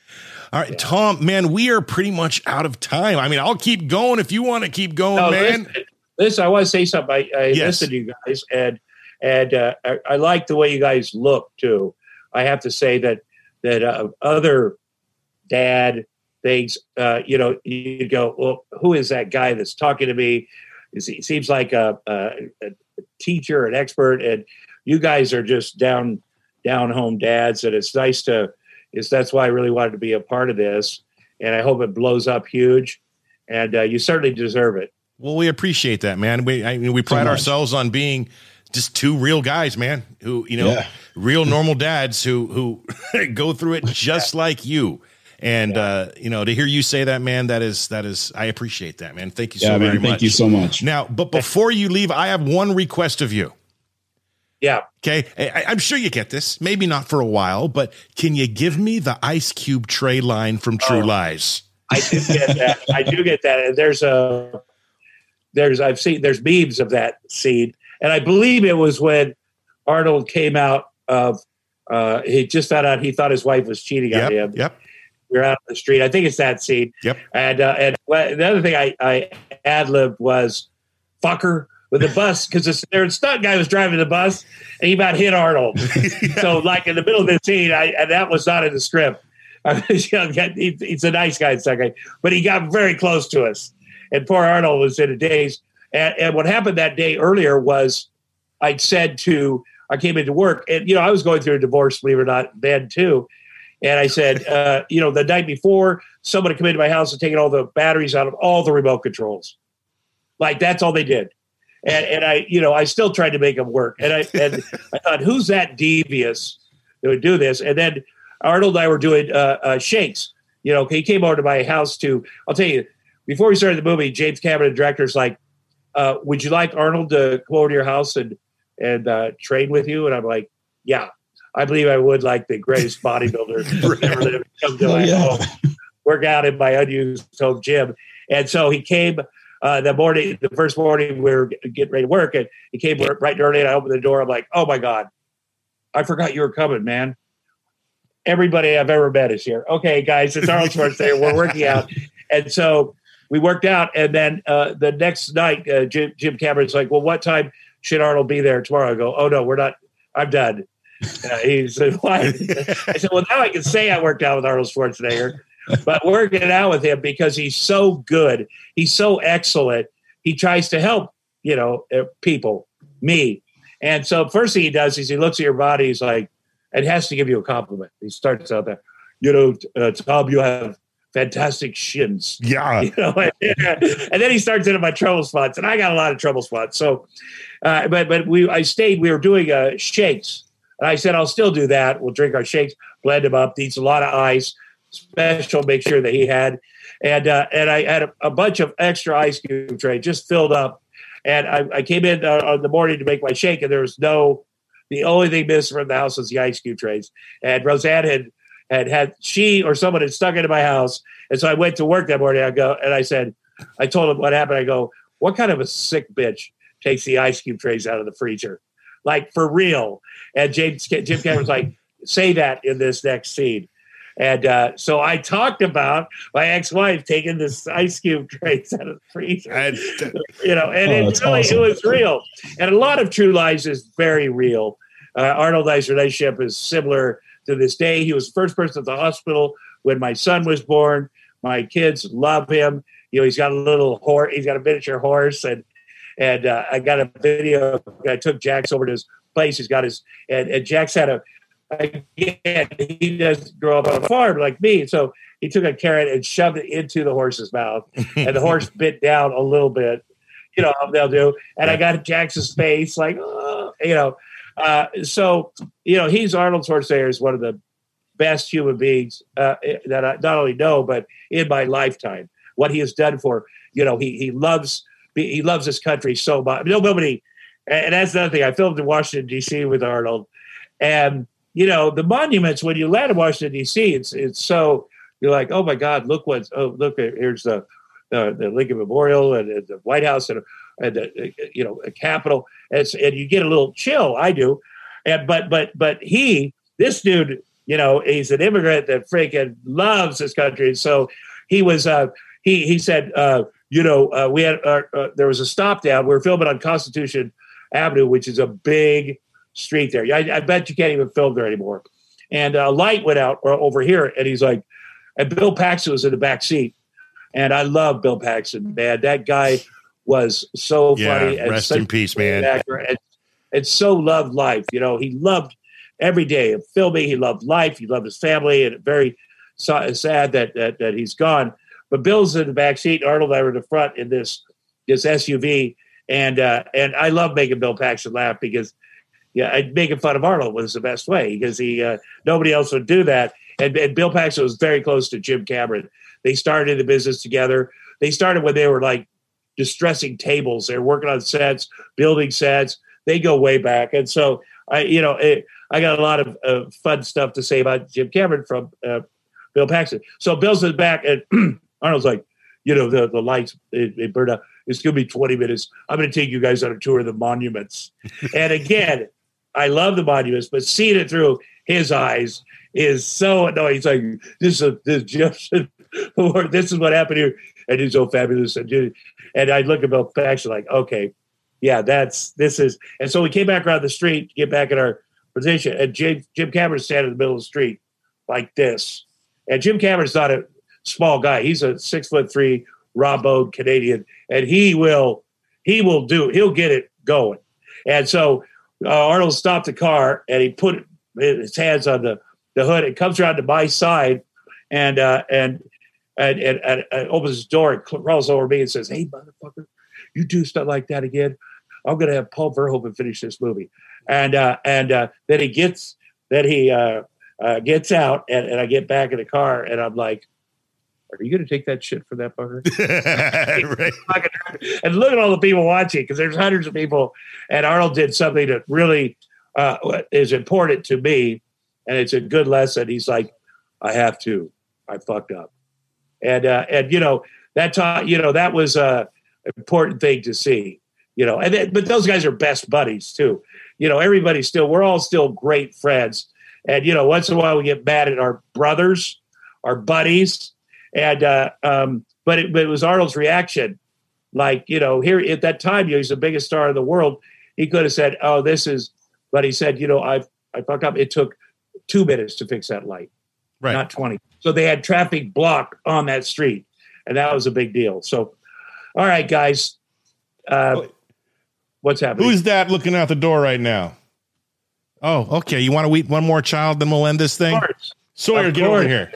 All right, Tom, man, we are pretty much out of time. I mean, I'll keep going if you want to keep going, No, man. listen, listen, I want to say something. I, I Yes. listen to you guys, and and uh, I, I like the way you guys look too. I have to say that that uh, other dad things, uh, you know, you go, well, who is that guy that's talking to me? Is he seems like a, a, a teacher, an expert, and you guys are just down down home dads, and it's nice to. Is that's why I really wanted to be a part of this, and I hope it blows up huge, and uh, you certainly deserve it. Well, we appreciate that, man. We I mean, we pride much. ourselves on being just two real guys, man. Who you know, Yeah. real normal dads who who go through it just like you. And uh, you know, to hear you say that, man, that is that is I appreciate that, man. Thank you so Yeah, very man. much. Thank you so much. Now, but before you leave, I have one request of you. Yeah. Okay, I, I'm sure you get this. Maybe not for a while, but can you give me the Ice Cube tray line from True Oh. Lies? I do get that. I do get that. And there's a there's I've seen there's memes of that scene, and I believe it was when Arnold came out of uh, he just found out he thought his wife was cheating on him. yep. We are out on the street. I think it's that scene. Yep. And uh, and well, the other thing I I ad libbed was fucker with the bus because this their stunt guy was driving the bus and he about hit Arnold. So like in the middle of the scene, I and that was not in the script. I was, you know, he- he's a nice guy, second, but he got very close to us, and poor Arnold was in a daze. And, and what happened that day earlier was, I'd said to I came into work, and you know I was going through a divorce, believe it or not, then too. And I said, uh, you know, the night before, someone had come into my house and taken all the batteries out of all the remote controls. Like that's all they did. And, and I, you know, I still tried to make them work. And I, and I thought, who's that devious that would do this? And then Arnold and I were doing uh, uh, shakes. You know, he came over to my house to. I'll tell you, before we started the movie, James Cameron, the director's like, uh, "Would you like Arnold to come over to your house and and uh, train with you?" And I'm like, "Yeah, I believe I would like the greatest bodybuilder ever lived. Come to Oh, my yeah. home, work out in my unused home gym." And so he came uh, the morning, the first morning we were getting ready to work, and he came right early. And I opened the door. I'm like, "Oh my god, I forgot you were coming, man." Everybody I've ever met is here. Okay, guys, it's Arnold Schwarzenegger. We're working out, and so we worked out. And then uh, the next night, uh, Jim, Jim Cameron's like, "Well, what time should Arnold be there tomorrow?" I go, "Oh no, we're not. I'm done." Uh, he said, "Why?" I said, "Well, now I can say I worked out with Arnold Schwarzenegger, but working out with him because he's so good, he's so excellent. He tries to help, you know, uh, people, me, and so first thing he does is he looks at your body. He's like, and has to give you a compliment. He starts out there, you know, uh, Tom, you have fantastic shins Yeah. you know, and, and then he starts into my trouble spots, and I got a lot of trouble spots. So, uh, but but we I stayed. We were doing uh, shakes, and I said I'll still do that. We'll drink our shakes, blend them up, needs a lot of ice, special. Make sure that he had, and uh, and I had a, a bunch of extra ice cube tray just filled up, and I, I came in uh, on the morning to make my shake, and there was no. The only thing missing from the house was the ice cube trays, and Roseanne had had had she or someone had stuck into my house and so I went to work that morning. I go and I said, I told him what happened. I go, what kind of a sick bitch takes the ice cube trays out of the freezer, like for real? And James Jim Cameron's like, say that in this next scene. And uh, so I talked about my ex-wife taking this ice cube trays out of the freezer And, you know, and Oh, it really awesome. it was real. And a lot of True Lies is very real. Uh, Arnold and I's relationship is similar to this day. He was the first person at the hospital when my son was born. My kids love him. You know, he's got a little horse. He's got a miniature horse, and and uh, I got a video. I took Jax over to his place. He's got his and, and Jax had a again. He doesn't grow up on a farm like me, so he took a carrot and shoved it into the horse's mouth, and the horse bit down a little bit. You know they'll do. And I got Jackson's face, like, oh, you know. Uh, so, you know, he's Arnold Schwarzenegger is one of the best human beings uh, that I not only know, but in my lifetime. What he has done for, you know, he he loves he loves his country so much. Nobody, and that's another thing. I filmed in Washington D.C. with Arnold, and you know the monuments when you land in Washington D.C. It's it's so you're like, oh my God, look what's oh look here's the the, the Lincoln Memorial and, and the White House and and the, you know a capital And, and you get a little chill. I do, and but but but he this dude, you know, he's an immigrant that freaking loves his country. So he was uh, he he said, uh, you know, uh, we had uh, uh, there was a stop down. We were filming on Constitution Avenue, which is a big street there. I, I bet you can't even film there anymore. And a light went out over here, and he's like, and Bill Paxton was in the back seat, and I love Bill Paxton, man. That guy was so Yeah, funny. and rest in peace, man. actor, and, and so loved life. You know, he loved every day of filming. He loved life. He loved his family, and very sad that, that that he's gone. But Bill's in the back seat. Arnold and I were in the front in this this SUV, and uh, and I love making Bill Paxton laugh because yeah, I- making fun of Arnold was the best way because he uh, nobody else would do that. And, and Bill Paxton was very close to Jim Cameron. They started the business together. They started when they were like distressing tables. They're working on sets, building sets. They go way back, and so I, you know, it, I got a lot of uh, fun stuff to say about Jim Cameron from uh, Bill Paxton. So Bill's in the back, and Arnold's like, you know, the the lights it, it burned out. It's gonna be twenty minutes. I'm gonna take you guys on a tour of the monuments. and again, I love the monuments, but seeing it through his eyes is so annoying. He's like, this is a, this just or this is what happened here, and he's so fabulous. And and I look at Bill Paxton like, okay, yeah, that's this is. And so we came back around the street to get back in our position, and Jim Jim Cameron's standing in the middle of the street like this. And Jim Cameron's not a small guy; he's a six foot three, raw boned Canadian, and he will he will do he'll get it going. And so uh, Arnold stopped the car and he put his hands on the the hood It comes around to my side and uh, and and, and, and, and opens his door and crawls over me and says, "Hey, motherfucker, you do stuff like that again, I'm going to have Paul Verhoeven finish this movie." And uh, and uh, then he gets then he uh, uh, gets out and, and I get back in the car and I'm like, "Are you going to take that shit for that fucker?" right. and look at all the people watching because there's hundreds of people. And Arnold did something that really uh, is important to me, and it's a good lesson. He's like, I have to. I fucked up, and uh, and you know that taught you know that was a important thing to see. You know, and then, but those guys are best buddies too. You know, everybody's still we're all still great friends, and you know once in a while we get mad at our brothers, our buddies, and uh, um, but it, but it was Arnold's reaction like you know here at that time you know, he's the biggest star in the world he could have said oh this is but he said you know i i fucked up it took two minutes to fix that light Right. not 20 so they had traffic block on that street and that was a big deal so all right guys uh what's happening Who's that looking out the door right now? Oh, okay. You want to eat one more child, then we'll end this thing? Of. Sawyer, Of get over here.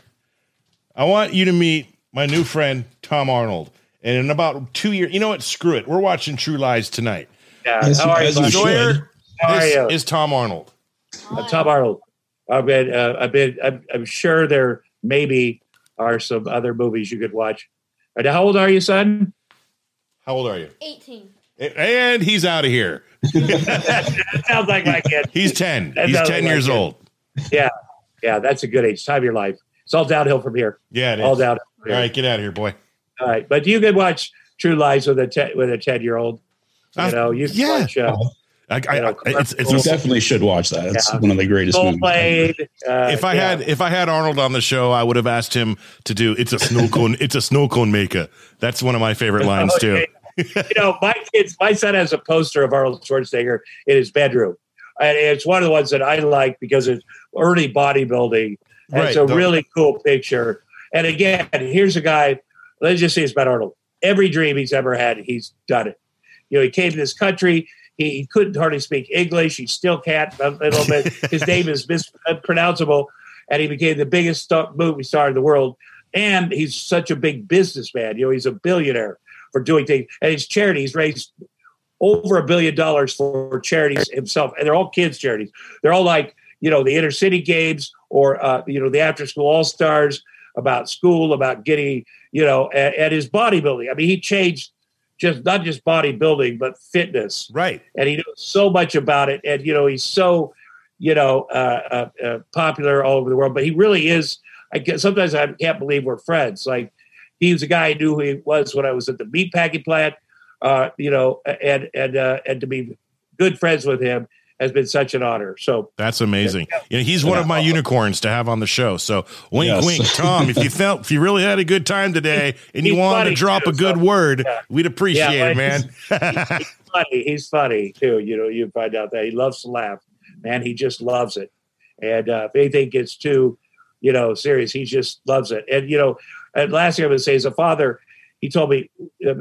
I want you to meet my new friend, Tom Arnold. And in about two years, you know what? Screw it. We're watching True Lies tonight. yeah. Yes, how are you you. Sawyer, How are this you? is Tom Arnold. Uh, Tom Arnold. I've been, uh, I've been, I'm, I'm sure there maybe are some other movies you could watch. And how old are you, son? How old are you? 18. And he's out of here. that sounds like my kid. He's 10. That He's 10 like years it. old. Yeah, yeah, that's a good age. Time of your life. It's all downhill from here. Yeah, it is. All downhill. All From here. right, get out of here, boy. All right, but you could watch True Lies with a te- with a ten year old. You Uh, know, you can yeah. watch uh, I, I, You I- it's, it's You a, definitely should watch that. It's Yeah. one of the greatest Soul movies. Blade. Uh, if I yeah. had if I had Arnold on the show, I would have asked him to do it's a snow cone it's a snow cone maker. That's one of my favorite lines too. You know, my kids, my son has a poster of Arnold Schwarzenegger in his bedroom, and it's one of the ones that I like because it's early bodybuilding. And it's Right, a the- really cool picture. And again, here's a guy. Let's just say it's about Arnold. Every dream he's ever had, he's done it. You know, he came to this country. He, he couldn't hardly speak English. He still can't a little bit. His name is mispronounceable, and he became the biggest movie star in the world. And he's such a big businessman. You know, he's a billionaire for doing things. And his charity, he's raised over a billion dollars for charities himself, and they're all kids' charities. They're all like you know the inner city games or uh, you know the after school all stars about school, about getting you know and, and his bodybuilding. I mean, he changed just not just bodybuilding but fitness, Right. and he knows so much about it. And you know he's so you know uh, uh, uh, popular all over the world. But he really is. I guess sometimes I can't believe we're friends. Like he was a guy I knew who he was when I was at the meat packing plant. Uh, you know, and and uh, and to be good friends with him has been such an honor. So That's amazing. You know, he's one of my unicorns to have on the show. So wink, Yes. wink, Tom. If you felt, if you really had a good time today and you He's wanted to drop too, a good so- word, yeah. we'd appreciate Yeah, it, man. he's funny. He's funny too. You know, you find out that he loves to laugh, man. He just loves it. And uh, if anything gets too, you know, serious, he just loves it. And you know, and last thing I'm going to say, is a father, he told me uh,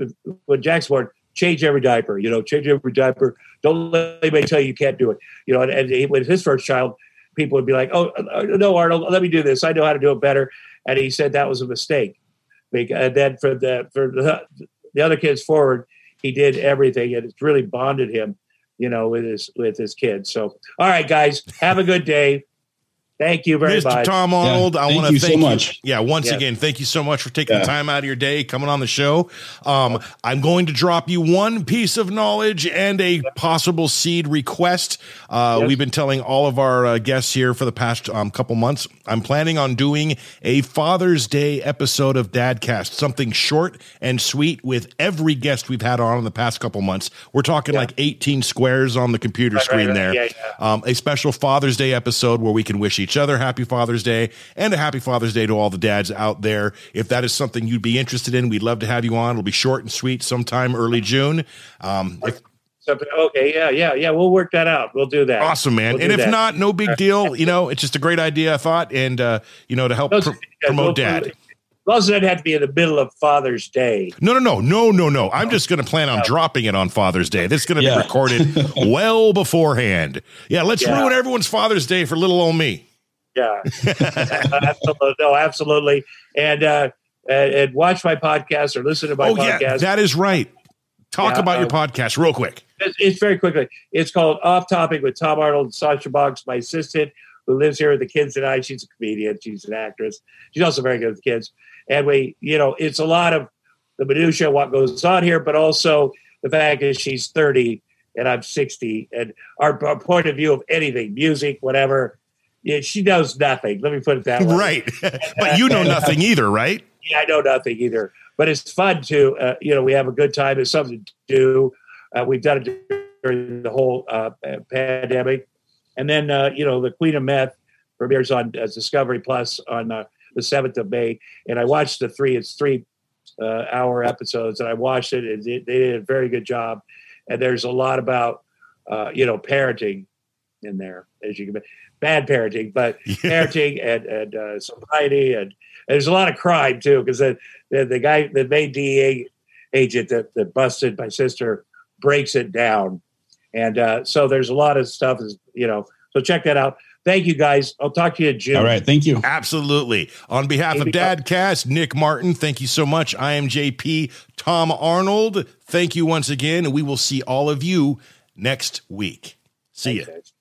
when Jax born, change every diaper. You know, change every diaper. Don't let anybody tell you you can't do it. You know, and, and he, with his first child, people would be like, "Oh, uh, no, Arnold, let me do this. I know how to do it better." And he said that was a mistake. And then for the for the, the other kids forward, he did everything, and it's really bonded him, you know, with his with his kids. So, all right, guys, have a good day. Thank you very Mr. much. Mr. Tom Arnold, I thank want to you so thank you. much. Yeah, once Yeah. again, thank you so much for taking Yeah. time out of your day coming on the show. Um, I'm going to drop you one piece of knowledge and a possible seed request. Uh, Yes. We've been telling all of our uh, guests here for the past um, couple months. I'm planning on doing a Father's Day episode of Dadcast, something short and sweet with every guest we've had on in the past couple months. We're talking Yeah. like 18 squares on the computer Right, screen right, there yeah, yeah. um, a special Father's Day episode where we can wish each other happy Father's Day and a happy Father's Day to all the dads out there. If that is something you'd be interested in, we'd love to have you on. It'll be short and sweet sometime early June. Um, if, Okay, yeah, yeah, yeah. We'll work that out. We'll do that. awesome, man. We'll and if that. not, no big deal. You know, it's just a great idea, I thought, and, uh, you know, to help pr- promote dad. As long as it doesn't to be in the middle of Father's Day. No, no, no, no, no, no. I'm just going to plan on dropping it on Father's Day. This is going to Yeah. be recorded well beforehand. Yeah, let's Yeah. ruin everyone's Father's Day for little old me. Yeah, absolutely. No, absolutely. And uh, and, and watch my podcast or listen to my oh, podcast. yeah, that is right. Talk Yeah, about your uh, podcast real quick. it's, it's very quickly. It's called Off Topic with Tom Arnold and Sasha Box, my assistant who lives here with the kids and I. She's a comedian. She's an actress. She's also very good with kids. And we, you know, it's a lot of the minutia, what goes on here, but also the fact is she's 30 and I'm 60, and our, our point of view of anything, music, whatever. Yeah, she knows nothing. Let me put it that way. Right. but you know nothing either, right? Yeah, I know nothing either. But it's fun to, uh, you know, we have a good time. It's something to do. Uh, we've done it during the whole uh, pandemic. And then, uh, you know, the Queen of Meth premieres on uh, Discovery Plus on uh, the 7th of May. And I watched the three, it's three uh, hour episodes, and I watched it, and they they did a very good job. And there's a lot about, uh, you know, parenting in there, as you can bad parenting, but parenting and, and uh, sobriety and, and there's a lot of crime too because the, the the guy the main DEA agent that, that busted my sister breaks it down, and uh, so there's a lot of stuff is you know so check that out. Thank you guys. I'll talk to you in June. All right. Thank you. Absolutely. On behalf of Maybe- Dadcast, Nick Martin, thank you so much. I am JP Tom Arnold. Thank you once again, and we will see all of you next week. See you. Guys.